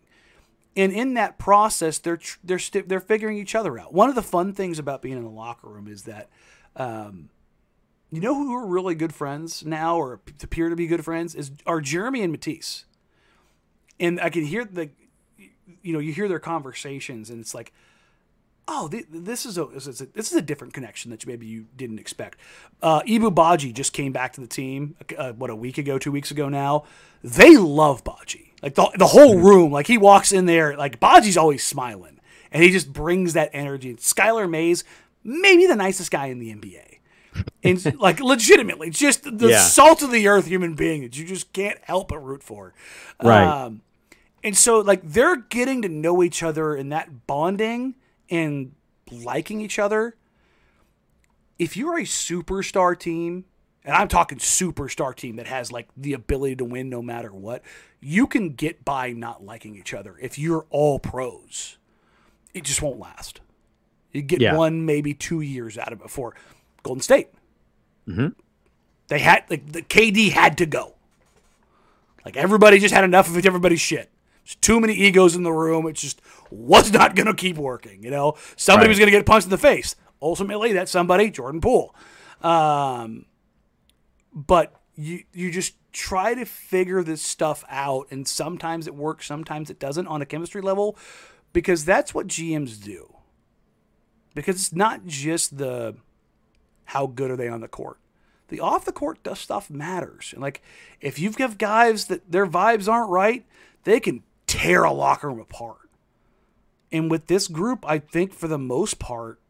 And in that process, they're they're st- they're figuring each other out. One of the fun things about being in the locker room is that, um, you know, who are really good friends now, or appear to be good friends, is are Jerami and Matisse. And I can hear the, you know, you hear their conversations, and it's like, oh, th- this is a this is a, this is a different connection that maybe you didn't expect. Uh, Ibou Badji just came back to the team, uh, what a week ago, two weeks ago now. They love Badji, like the the whole room. Like he walks in there, like Badji's always smiling, and he just brings that energy. Skylar Mays, maybe the nicest guy in the NBA. And like legitimately, just the Yeah. salt of the earth human being that you just can't help but root for. Right. Um, and so like they're getting to know each other and that bonding and liking each other. If you're a superstar team, and I'm talking superstar team that has like the ability to win no matter what, you can get by not liking each other. If you're all pros, it just won't last. You get Yeah. one, maybe two years out of it before Golden State. Mm-hmm. They had like the KD had to go. Like everybody just had enough of everybody's shit. There's too many egos in the room. It just was not going to keep working. You know, somebody Right. was going to get punched in the face. Ultimately, that somebody, Jordan Poole. Um, but you you just try to figure this stuff out, and sometimes it works, sometimes it doesn't on a chemistry level, because that's what GMs do. Because it's not just the how good are they on the court. The off the court stuff matters. And like if you've got guys that their vibes aren't right, they can tear a locker room apart. And with this group, I think for the most part,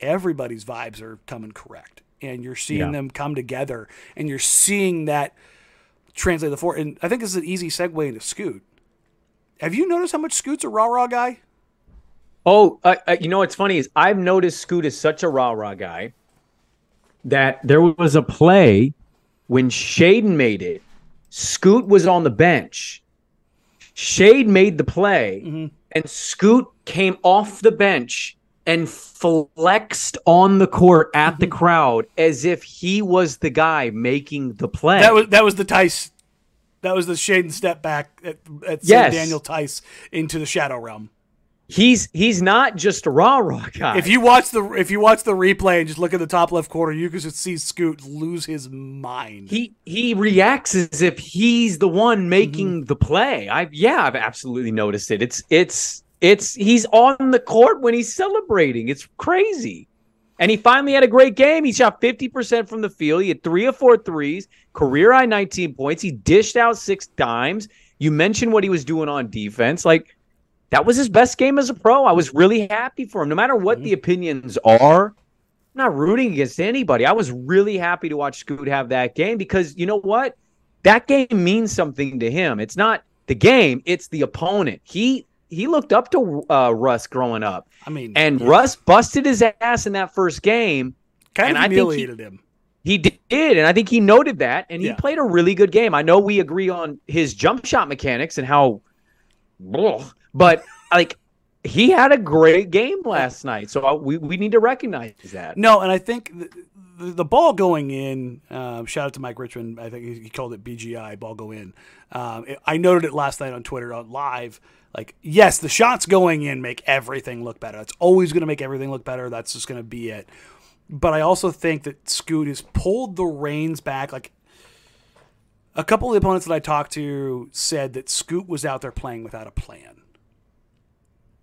everybody's vibes are coming correct. And you're seeing Yeah. them come together and you're seeing that translate the floor. And I think this is an easy segue into Scoot. Have you noticed how much Scoot's a rah rah guy? Oh, uh, uh, you know what's funny is I've noticed Scoot is such a rah rah guy that there was a play. when Shaedon made it, Scoot was on the bench, Shade made the play, Mm-hmm. and Scoot came off the bench and flexed on the court at Mm-hmm. the crowd as if he was the guy making the play. That was that was the Theis. That was the Shaedon step back at, at Yes. Daniel Theis into the shadow realm. He's he's not just a rah rah guy. If you watch the if you watch the replay and just look at the top left corner, you can just see Scoot lose his mind. he he reacts as if he's the one Mm-hmm. making the play. I yeah, I've absolutely noticed it. It's it's it's he's on the court when he's celebrating. It's crazy. And he finally had a great game. He shot 50% from the field. He had three or four threes, career high 19 points. He dished out six dimes. You mentioned what he was doing on defense. Like that was his best game as a pro. I was really happy for him. No matter what the opinions are, I'm not rooting against anybody. I was really happy to watch Scoot have that game because you know what? That game means something to him. It's not the game, it's the opponent. He he looked up to uh, Russ growing up. I mean, And Russ busted his ass in that first game. kind and of think he- humiliated him. He did, and I think he noted that, and he played a really good game. I know we agree on his jump shot mechanics and how, but like he had a great game last night. So we we need to recognize that. No, and I think the, the, ball going in. Um, shout out to Mike Richman. I think he, he called it BGI ball go in. Um, it- I noted it last night on Twitter on live. Like, yes, the shots going in make everything look better. It's always going to make everything look better. That's just going to be it. But I also think that Scoot has pulled the reins back. Like a couple of the opponents that I talked to said that Scoot was out there playing without a plan,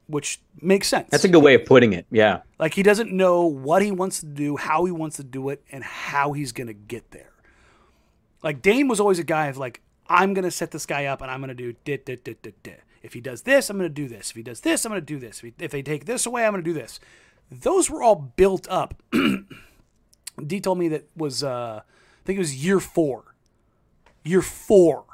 which makes sense. That's a good way of putting it. Yeah. Like he doesn't know what he wants to do, how he wants to do it, and how he's gonna get there. Like Dame was always a guy of like, I'm gonna set this guy up and I'm gonna do dit dit dit dit dit. If he does this, I'm gonna do this. If he does this, I'm gonna do this. If, he, if they take this away, I'm gonna do this. Those were all built up. D told me that was uh, I think it was year four. Year four.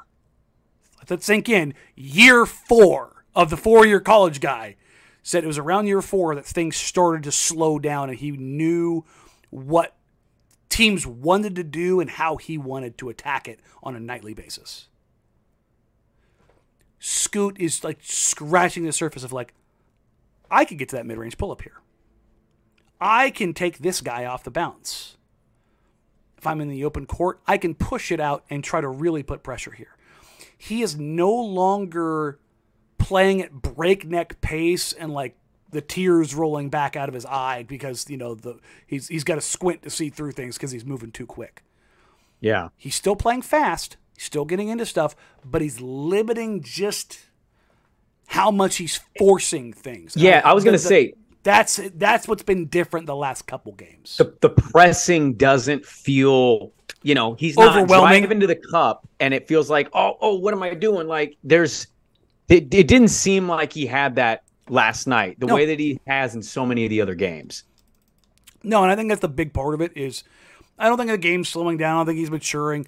Let that sink in. Year four of the four year college guy said it was around year four that things started to slow down and he knew what teams wanted to do and how he wanted to attack it on a nightly basis. Scoot is like scratching the surface of like, I could get to that mid range pull up here. I can take this guy off the bounce. If I'm in the open court, I can push it out and try to really put pressure here. He is no longer playing at breakneck pace and like the tears rolling back out of his eye because you know the he's he's got to squint to see through things because he's moving too quick. Yeah. He's still playing fast. He's still getting into stuff, but he's limiting just how much he's forcing things. Yeah, I was gonna the- say that's that's what's been different the last couple games. the, the pressing doesn't feel you know he's not driving to the cup and it feels like oh oh what am i doing like there's it, it didn't seem like he had that last night the No. way that he has in so many of the other games No, and I think that's the big part of it is I don't think the game's slowing down. I don't think he's maturing.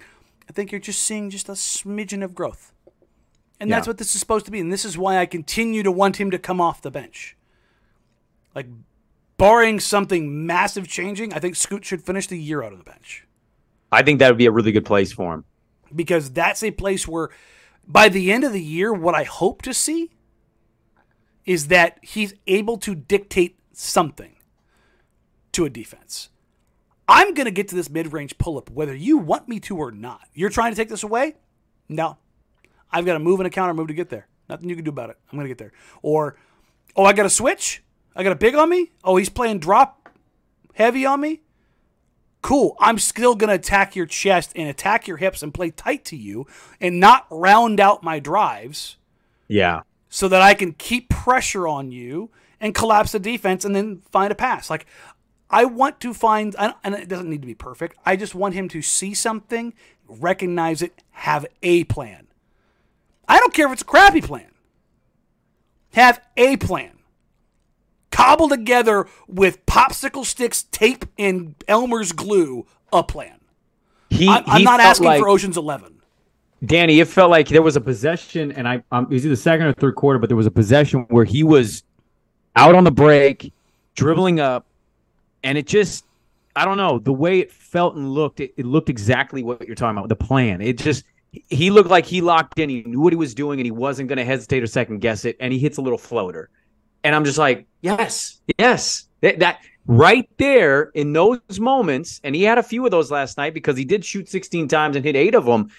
I think you're just seeing just a smidgen of growth. And that's what this is supposed to be. And this is why I continue to want him to come off the bench. Like barring something massive changing, I think Scoot should finish the year out on the bench. i think that would be a really good place for him Because that's a place where by the end of the year, what I hope to see is that he's able to dictate something to a defense. I'm going to get to this mid range pull up whether you want me to or not. You're trying to take this away? No. I've got to move and a counter move to get there. Nothing you can do about it. I'm going to get there. Or, oh, I got a switch? I got a big on me? Oh, he's playing drop heavy on me? Cool. I'm still going to attack your chest and attack your hips and play tight to you and not round out my drives yeah so that I can keep pressure on you and collapse the defense and then find a pass. Like I want to find, and it doesn't need to be perfect. I just want him to see something, recognize it, have a plan. I don't care if it's a crappy plan. Have a plan. Cobble together with popsicle sticks, tape, and Elmer's glue a plan. he, I'm, I'm not asking like, for Ocean's Eleven. danny it felt like there was a possession, and I um, it was either second or third quarter, but there was a possession where he was out on the break, dribbling up, and it just I don't know the way it felt and looked. It, it looked exactly what you're talking about. The plan. It just he looked like he locked in. He knew what he was doing, and he wasn't going to hesitate or second guess it. And he hits a little floater, and I'm just like, yes, yes, that, that right there in those moments. And he had a few of those last night because he did shoot 16 times and hit eight of them.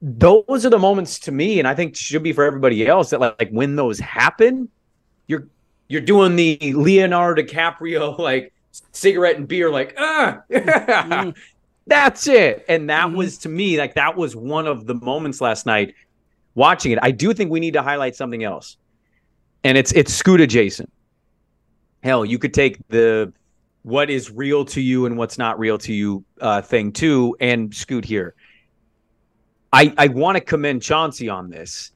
Those are the moments to me, and I think should be for everybody else that like, like when those happen, you're you're doing the Leonardo DiCaprio like cigarette and beer, like ah, mm. that's it. And that mm-hmm. was to me like that was one of the moments last night watching it. I do think we need to highlight something else, and it's it's Scoot adjacent. Hell, you could take the what is real to you and what's not real to you uh, thing too, and Scoot here. I, I want to commend Chauncey on this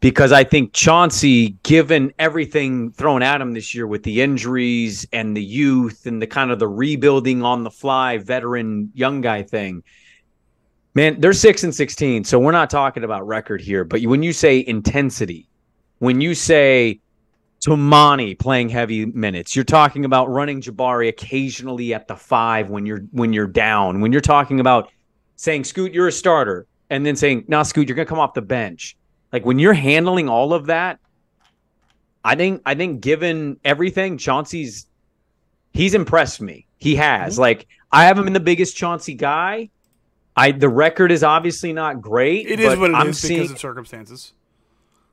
because I think Chauncey, given everything thrown at him this year with the injuries and the youth and the kind of the rebuilding on the fly veteran young guy thing, man, they're six and sixteen. So we're not talking about record here. But when you say intensity, when you say Toumani playing heavy minutes, you're talking about running Jabari occasionally at the five when you're when you're down. When you're talking about saying Scoot, you're a starter and then saying, "Nah, Scoot, you're gonna come off the bench." Like when you're handling all of that, I think I think given everything, Chauncey's he's impressed me. He has. Mm-hmm. Like I haven't been the biggest Chauncey guy. I the record is obviously not great. It is what it I'm is seeing, because of circumstances.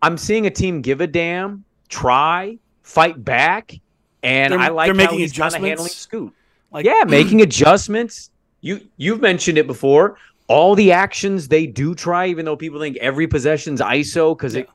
I'm seeing a team give a damn, try, fight back, and they're, I like how he's kind of handling Scoot. Like, yeah, making adjustments. You you've mentioned it before all the actions they do try, even though people think every possession's ISO because yeah. it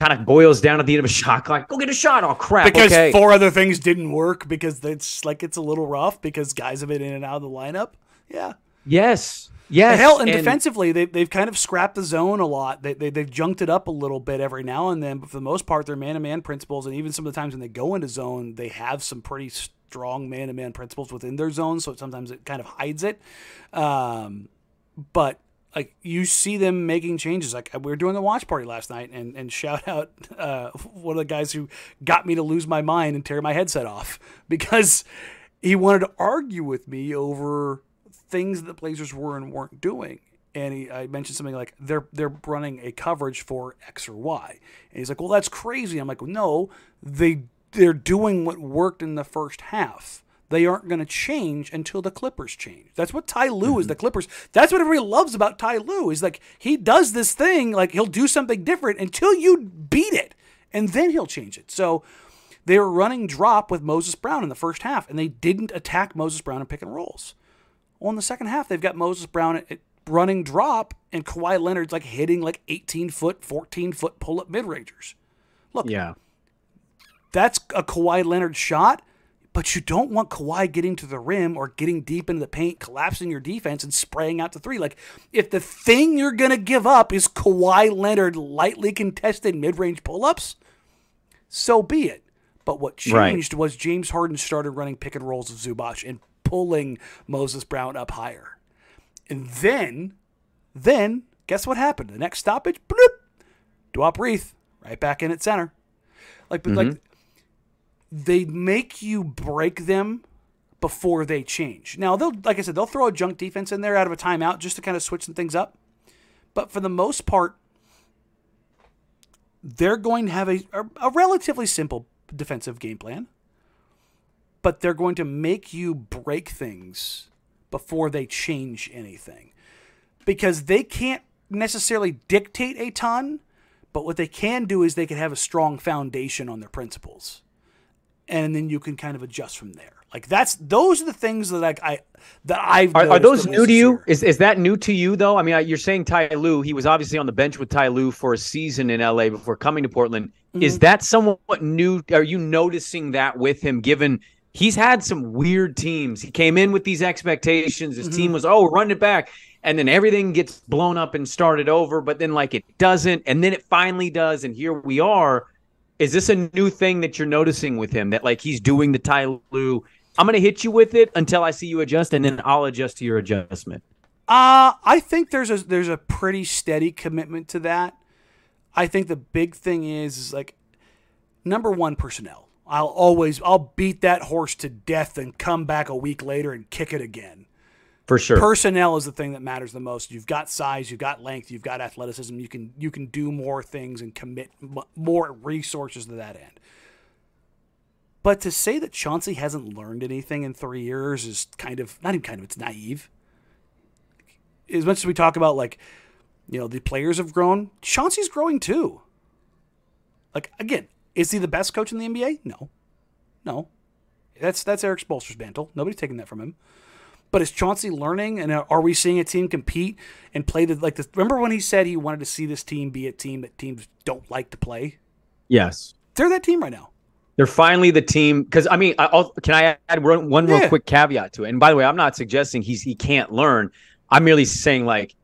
kind of boils down at the end of a shot clock. Go get a shot. Oh crap! Because okay. four other things didn't work because it's like it's a little rough because guys have been in and out of the lineup. Yeah. Yes. Yes. Hell, and, and, defensively, they, they've kind of scrapped the zone a lot. They, they, they've junked it up a little bit every now and then, but for the most part, they're man to man principles. And even some of the times when they go into zone, they have some pretty strong man to man principles within their zone. So sometimes it kind of hides it. Um, but like you see them making changes. Like we were doing the watch party last night, and and shout out uh, one of the guys who got me to lose my mind and tear my headset off because he wanted to argue with me over things that the Blazers were and weren't doing. And he, I mentioned something like they're they're running a coverage for X or Y, and he's like, "Well, that's crazy." I'm like, "No, they they're doing what worked in the first half." they aren't going to change until the Clippers change. That's what Ty Lue mm-hmm. is. The Clippers. That's what everybody loves about Ty Lue is like he does this thing, like he'll do something different until you beat it, and then he'll change it. So they were running drop with Moses Brown in the first half, and they didn't attack Moses Brown in pick and rolls. Well, in the second half, they've got Moses Brown at, at running drop, and Kawhi Leonard's like hitting like 18 foot, 14 foot pull up mid rangers. Look, yeah, that's a Kawhi Leonard shot but you don't want Kawhi getting to the rim or getting deep into the paint, collapsing your defense and spraying out to three. Like, if the thing you're going to give up is Kawhi Leonard lightly contested mid range pull ups, so be it. But what changed right. was James Harden started running pick and rolls of Zubac and pulling Moses Brown up higher. And then, then, guess what happened? The next stoppage, bloop, Duop Reath, right back in at center. Like, but mm-hmm. like they make you break them before they change. Now they'll, like I said, they'll throw a junk defense in there out of a timeout just to kind of switch some things up. But for the most part, they're going to have a, a relatively simple defensive game plan. But they're going to make you break things before they change anything. Because they can't necessarily dictate a ton, but what they can do is they can have a strong foundation on their principles and then you can kind of adjust from there. Like that's those are the things that like I that I've are, are those new to you? Is is that new to you though? I mean, you're saying Ty Lue. He was obviously on the bench with Ty Lue for a season in LA before coming to Portland. Mm-hmm. Is that somewhat new? Are you noticing that with him? Given he's had some weird teams, he came in with these expectations. His mm-hmm. team was oh, run it back, and then everything gets blown up and started over. But then like it doesn't, and then it finally does, and here we are is this a new thing that you're noticing with him that like he's doing the Ty Lue? I'm gonna hit you with it until I see you adjust, and then I'll adjust to your adjustment. Uh, I think there's a there's a pretty steady commitment to that. I think the big thing is, is like number one personnel. I'll always I'll beat that horse to death and come back a week later and kick it again. For sure. Personnel is the thing that matters the most. You've got size, you've got length, you've got athleticism. You can you can do more things and commit more resources to that end. But to say that Chauncey hasn't learned anything in three years is kind of not even kind of it's naive. As much as we talk about like, you know, the players have grown, Chauncey's growing too. Like again, is he the best coach in the NBA? No, no. That's that's Erik Spoelstra's mantle. Nobody's taking that from him. But is Chauncey learning, and are we seeing a team compete and play the like? This, remember when he said he wanted to see this team be a team that teams don't like to play? Yes. They're that team right now. They're finally the team because I mean, I'll, can I add one, one real quick caveat to it? And by the way, I'm not suggesting he's he can't learn. I'm merely saying like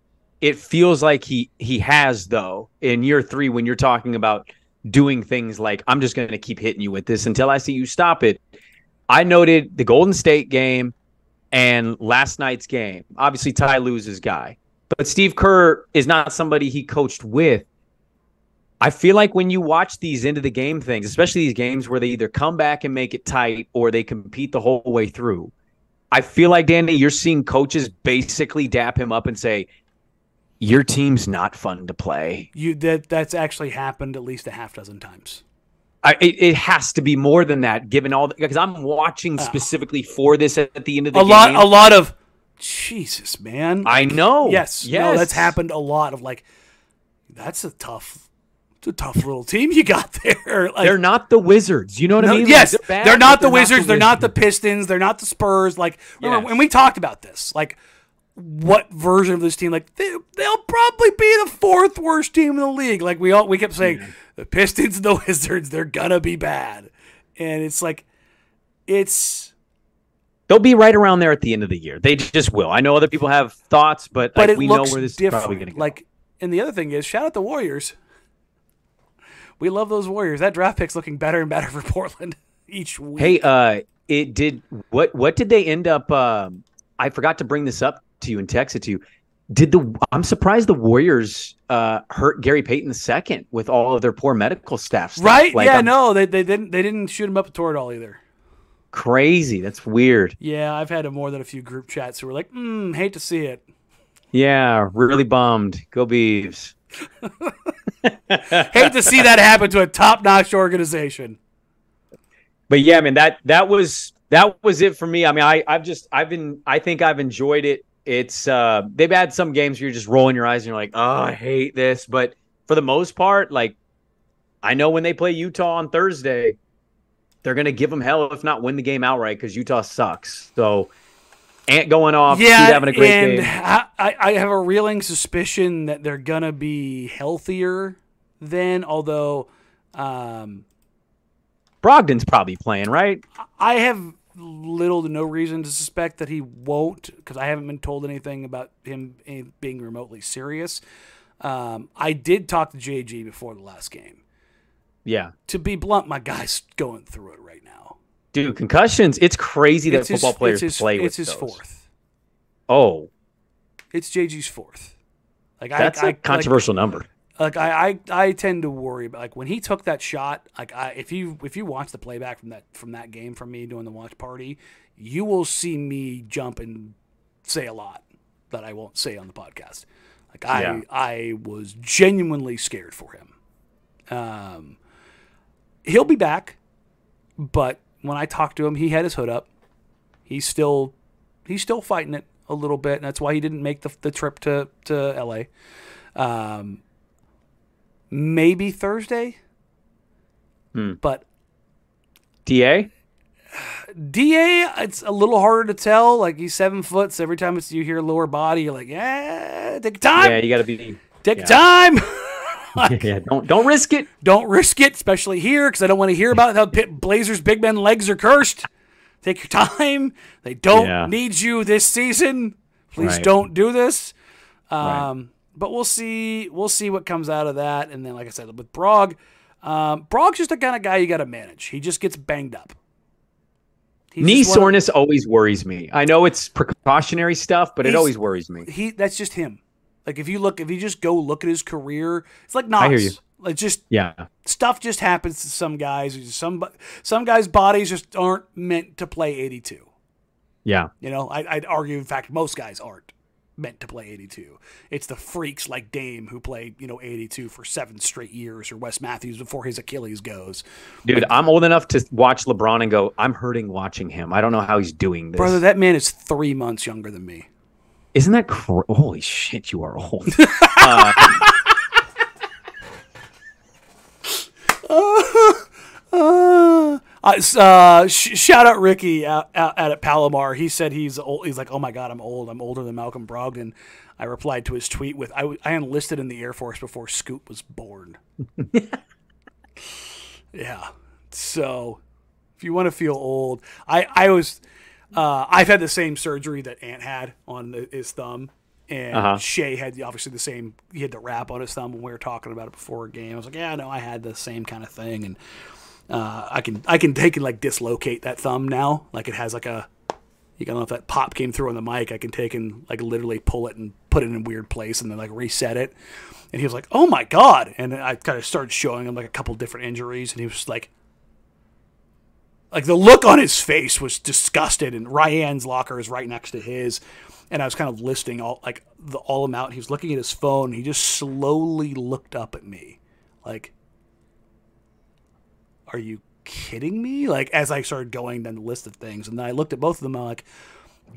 it feels like he he has though in year three when you're talking about doing things like I'm just going to keep hitting you with this until I see you stop it. I noted the Golden State game and last night's game. Obviously, Ty loses guy, but Steve Kerr is not somebody he coached with. I feel like when you watch these end of the game things, especially these games where they either come back and make it tight or they compete the whole way through, I feel like Danny, you're seeing coaches basically dap him up and say, "Your team's not fun to play." You that that's actually happened at least a half dozen times. I, it, it has to be more than that, given all because I'm watching ah. specifically for this at, at the end of the a game. lot, a lot of Jesus, man. I know. Yes, Yes. no, that's happened a lot. Of like, that's a tough, it's a tough little team you got there. Like, They're not the Wizards. You know what No, I mean? Like, yes, they're, they're, bad, not the Wizards. They're not the Pistons. They're not the Spurs. Like, remember, Yes. and we talked about this. Like, what version of this team? Like, they, they'll probably be the fourth worst team in the league. Like we all we kept saying, the Pistons and the Wizards, they're gonna be bad, and it's like, it's. They'll be right around there at the end of the year. They just will. I know other people have thoughts, but, But like, it we know looks where this is different. probably going to go. Like, and the other thing is, shout out the Warriors. We love those Warriors. That draft pick's looking better and better for Portland each week. Hey, uh, it did what? What did they end up? Um, I forgot to bring this up to you and text it to you. Did the? I'm surprised the Warriors uh, hurt Gary Payton II with all of their poor medical staff. Stuff. right? Like, yeah, I'm no, they, they didn't they didn't shoot him up Toradol either. crazy. That's weird. Yeah, I've had a more than a few group chats who were like, mm, hate to see it. Yeah, really bummed. Go Beavs. Hate to see that happen to a top notch organization. But yeah, man, that that was that was it for me. I mean, I I've just I've been I think I've enjoyed it. It's uh they've had some games where you're just rolling your eyes and you're like, oh, I hate this. But for the most part, like I know when they play Utah on Thursday, they're gonna give them hell if not win the game outright because Utah sucks. So Ant going off, yeah, having a great and game. I, I I have a reeling suspicion that they're gonna be healthier then, although um, Brogdon's probably playing, right? I have little to no reason to suspect that he won't because I haven't been told anything about him eh, being remotely serious. Um, I did talk to JG before the last game. Yeah. To be blunt, my guy's going through it right now. Dude, concussions, it's crazy that It's his- football players it's his, play with It's his those. fourth. Oh, It's JG's fourth. Like that's I, a I controversial number. Like, I, I, I tend to worry about like when he took that shot. Like I, if you if you watch the playback from that from that game from me doing the watch party, you will see me jump and say a lot that I won't say on the podcast. Like I, Yeah. I was genuinely scared for him. Um, he'll be back, but when I talked to him, he had his hood up. He's still, he's still fighting it a little bit, and that's why he didn't make the, the trip to to L.A. Um, maybe Thursday, Hmm. but DA? Da, it's a little harder to tell. Like he's seven foot, so every time it's you hear lower body, you're like, yeah, take time, Yeah, you got to be. take yeah. time. yeah, don't don't risk it. don't risk it, especially here, because I don't want to hear about how Blazers big men legs are cursed. Take your time. They don't Yeah. need you this season. Please Right. don't do this. Right. But we'll see. We'll see what comes out of that. And then, like I said, with Brog, um, Brog's just the kind of guy you got to manage. He just gets banged up. He's Knee one of- soreness always worries me. I know it's precautionary stuff, but it always worries me. he that's just him. Like if you look, if you just go look at his career, it's like Nas. I hear you. Like just Yeah. stuff just happens to some guys. Some some guys' bodies just aren't meant to play 82. Yeah. You know, I, I'd argue, in fact, most guys aren't meant to play 82. It's the freaks like Dame who played, you know, 82 for seven straight years, or Wes Matthews before his Achilles goes. Dude, I'm old enough to watch LeBron and go, I'm hurting watching him. I don't know how he's doing this. Brother, that man is three months younger than me. Isn't that cr- holy shit? You are old. uh, Uh, uh, sh- shout out Ricky out, out, out at Palomar. He said he's old. He's like, oh my god, I'm old. I'm older than Malcolm Brogdon. I replied to his tweet with, I, w- I enlisted in the Air Force before Scoot was born. yeah. So, if you want to feel old, I I was, uh, I've had the same surgery that Ant had on the, his thumb. And Uh-huh. Shea had obviously the same. He had the wrap on his thumb when we were talking about it before a game. I was like, "Yeah, no, I had the same kind of thing." And uh, I can I can take and like dislocate that thumb now. Like it has like a you don't know if that pop came through on the mic. I can take and like literally pull it and put it in a weird place and then like reset it. And he was like, "Oh my god!" And I kind of started showing him like a couple different injuries, and he was like, like the look on his face was disgusted. And Ryan's locker is right next to his, and I was kind of listing all like the all out. He was looking at his phone. he just slowly looked up at me, like are you kidding me? Like as I started going down the list of things, and then I looked at both of them, I'm like,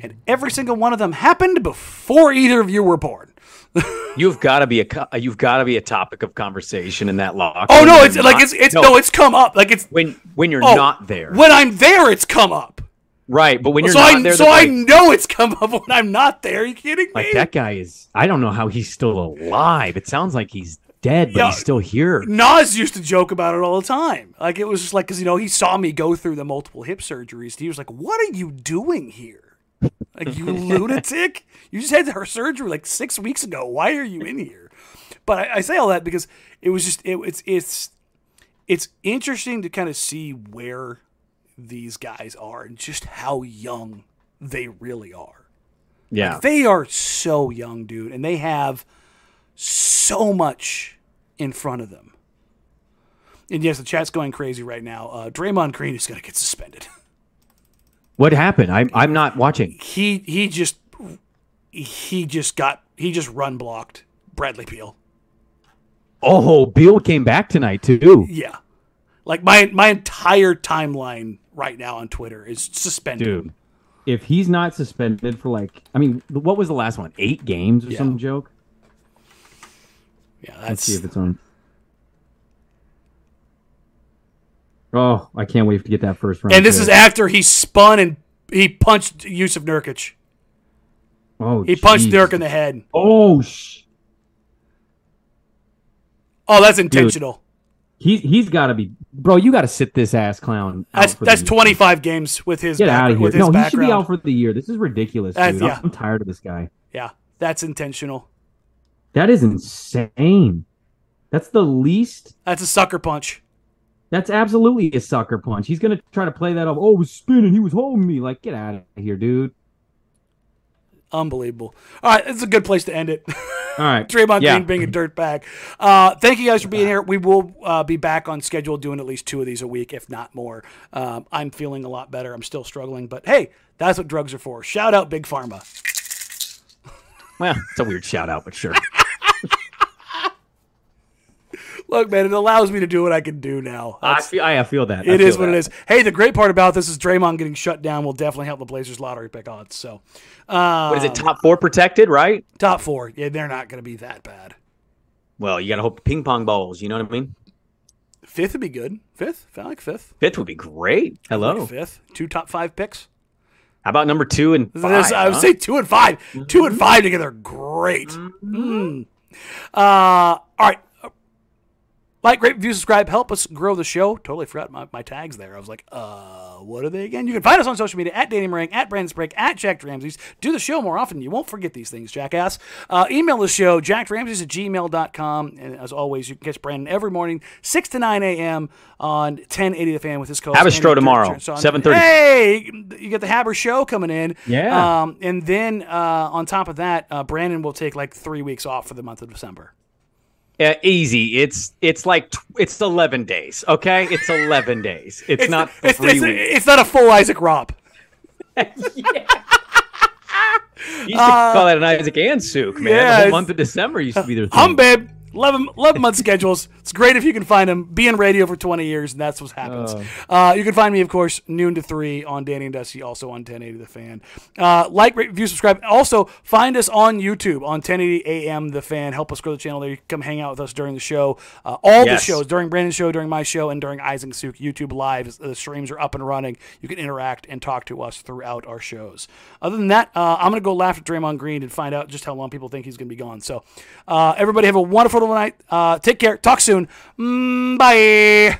and every single one of them happened before either of you were born. you've got to be a you've got to be a topic of conversation in that locker. Oh no, it's like it's it's no, it's come up. Like it's when when you're oh, not there, When I'm there, it's come up. right? But when you're so not I there, so they're I like, know it's come up when I'm not there. Are you kidding me? like that guy is. I don't know how he's still alive. It sounds like he's dead, but Yeah. he's still here. Nas used to joke about it all the time. Like it was just like because you know he saw me go through the multiple hip surgeries. He was like, "What are you doing here? Like you lunatic! You just had her surgery like six weeks ago. Why are you in here?" But I, I say all that because it was just it, it's it's it's interesting to kind of see where these guys are and just how young they really are. Yeah, They are so young, dude, and they have so much in front of them. And yes, the chat's going crazy right now. Uh, Draymond Green is going to get suspended. what happened? I'm I'm not watching. he he just he just got he just run blocked Bradley Beal. Oh, Beal came back tonight too. Yeah, like my my entire timeline right now on Twitter is suspended. Dude, if he's not suspended for like, I mean, what was the last one? Eight games or Yeah. some joke? Yeah, Let's see if it's on. Oh, I can't wait to get that first round. and this pick. is after he spun and he punched Yusuf Nurkic. oh, He punched jeez. Nurk in the head. Oh, sh- Oh, that's intentional. he he's got to be, bro. You got to sit this ass clown. That's that's 25 games with his Get back- out of here. with his No, he should be out for the year. This is ridiculous, dude. yeah. I'm tired of this guy. yeah, that's intentional. That is insane. That's the least. That's a sucker punch. That's absolutely a sucker punch. He's gonna try to play that off. Oh, it was spinning. He was holding me. Like, get out of here, dude. Unbelievable. All right, it's a good place to end it. All right. Draymond Yeah. Green being a dirt bag. Uh, thank you guys for being here. We will uh, be back on schedule doing at least two of these a week, if not more. Um, I'm feeling a lot better. I'm still struggling, but hey, that's what drugs are for. Shout out Big Pharma. Well, it's a weird shout out, but sure. Look, man, it allows me to do what I can do now. I feel I feel that. I It is what that. it is. Hey, the great part about this is Draymond getting shut down will definitely help the Blazers lottery pick odds. So, uh, What is it? Top four protected, right? top four. Yeah, they're not going to be that bad. Well, you got to hope ping pong balls. You know what I mean? Fifth would be good. Fifth, I like fifth. Fifth would be great. I like Hello. fifth. Two top five picks. How about number two and five? I would say two and 5 Two and five together, great. Mm. Uh, all right. Like, rate, review, subscribe, help us grow the show. Totally forgot my, my tags there. I was like, uh, what are they again? You can find us on social media at Danny Marang, at Brandon Sprague, at Jacked Ramsays. Do the show more often. You won't forget these things, jackass. Uh, email the show, jackedramsays at gmail.com. And as always, you can catch Brandon every morning, 6 to 9 a.m. on 1080 The Fan with his co Haberstroh tomorrow, 7:30. Hey, you get the Haber show coming in. Yeah. Um, and then uh, on top of that, uh, Brandon will take like three weeks off for the month of December. Yeah, easy. It's it's like tw- it's eleven days. Okay, it's eleven days. It's, not it's, three it's, weeks. it's not a full Isaac Ropp. yeah. You used to uh, call that an Isaac and Souk, man. Yeah, the whole month of December used to be their thing. Hum, babe. 11, 11 month schedules. It's great if you can find them. Be in radio for 20 years, and that's what happens. Oh. Uh, you can find me, of course, noon to 3 on Danny and Dusty, also on 1080 The Fan. Uh, like, rate, review, subscribe. Also, find us on YouTube on 1080 AM The Fan. Help us grow the channel there. You can come hang out with us during the show. Uh, all yes. the shows, during Brandon's show, during my show, and during Isaac Souk YouTube Live. The streams are up and running. You can interact and talk to us throughout our shows. Other than that, uh, I'm going to go laugh at Draymond Green and find out just how long people think he's going to be gone. So, uh, everybody have a wonderful night. Uh, take care. Talk soon. Mm, bye.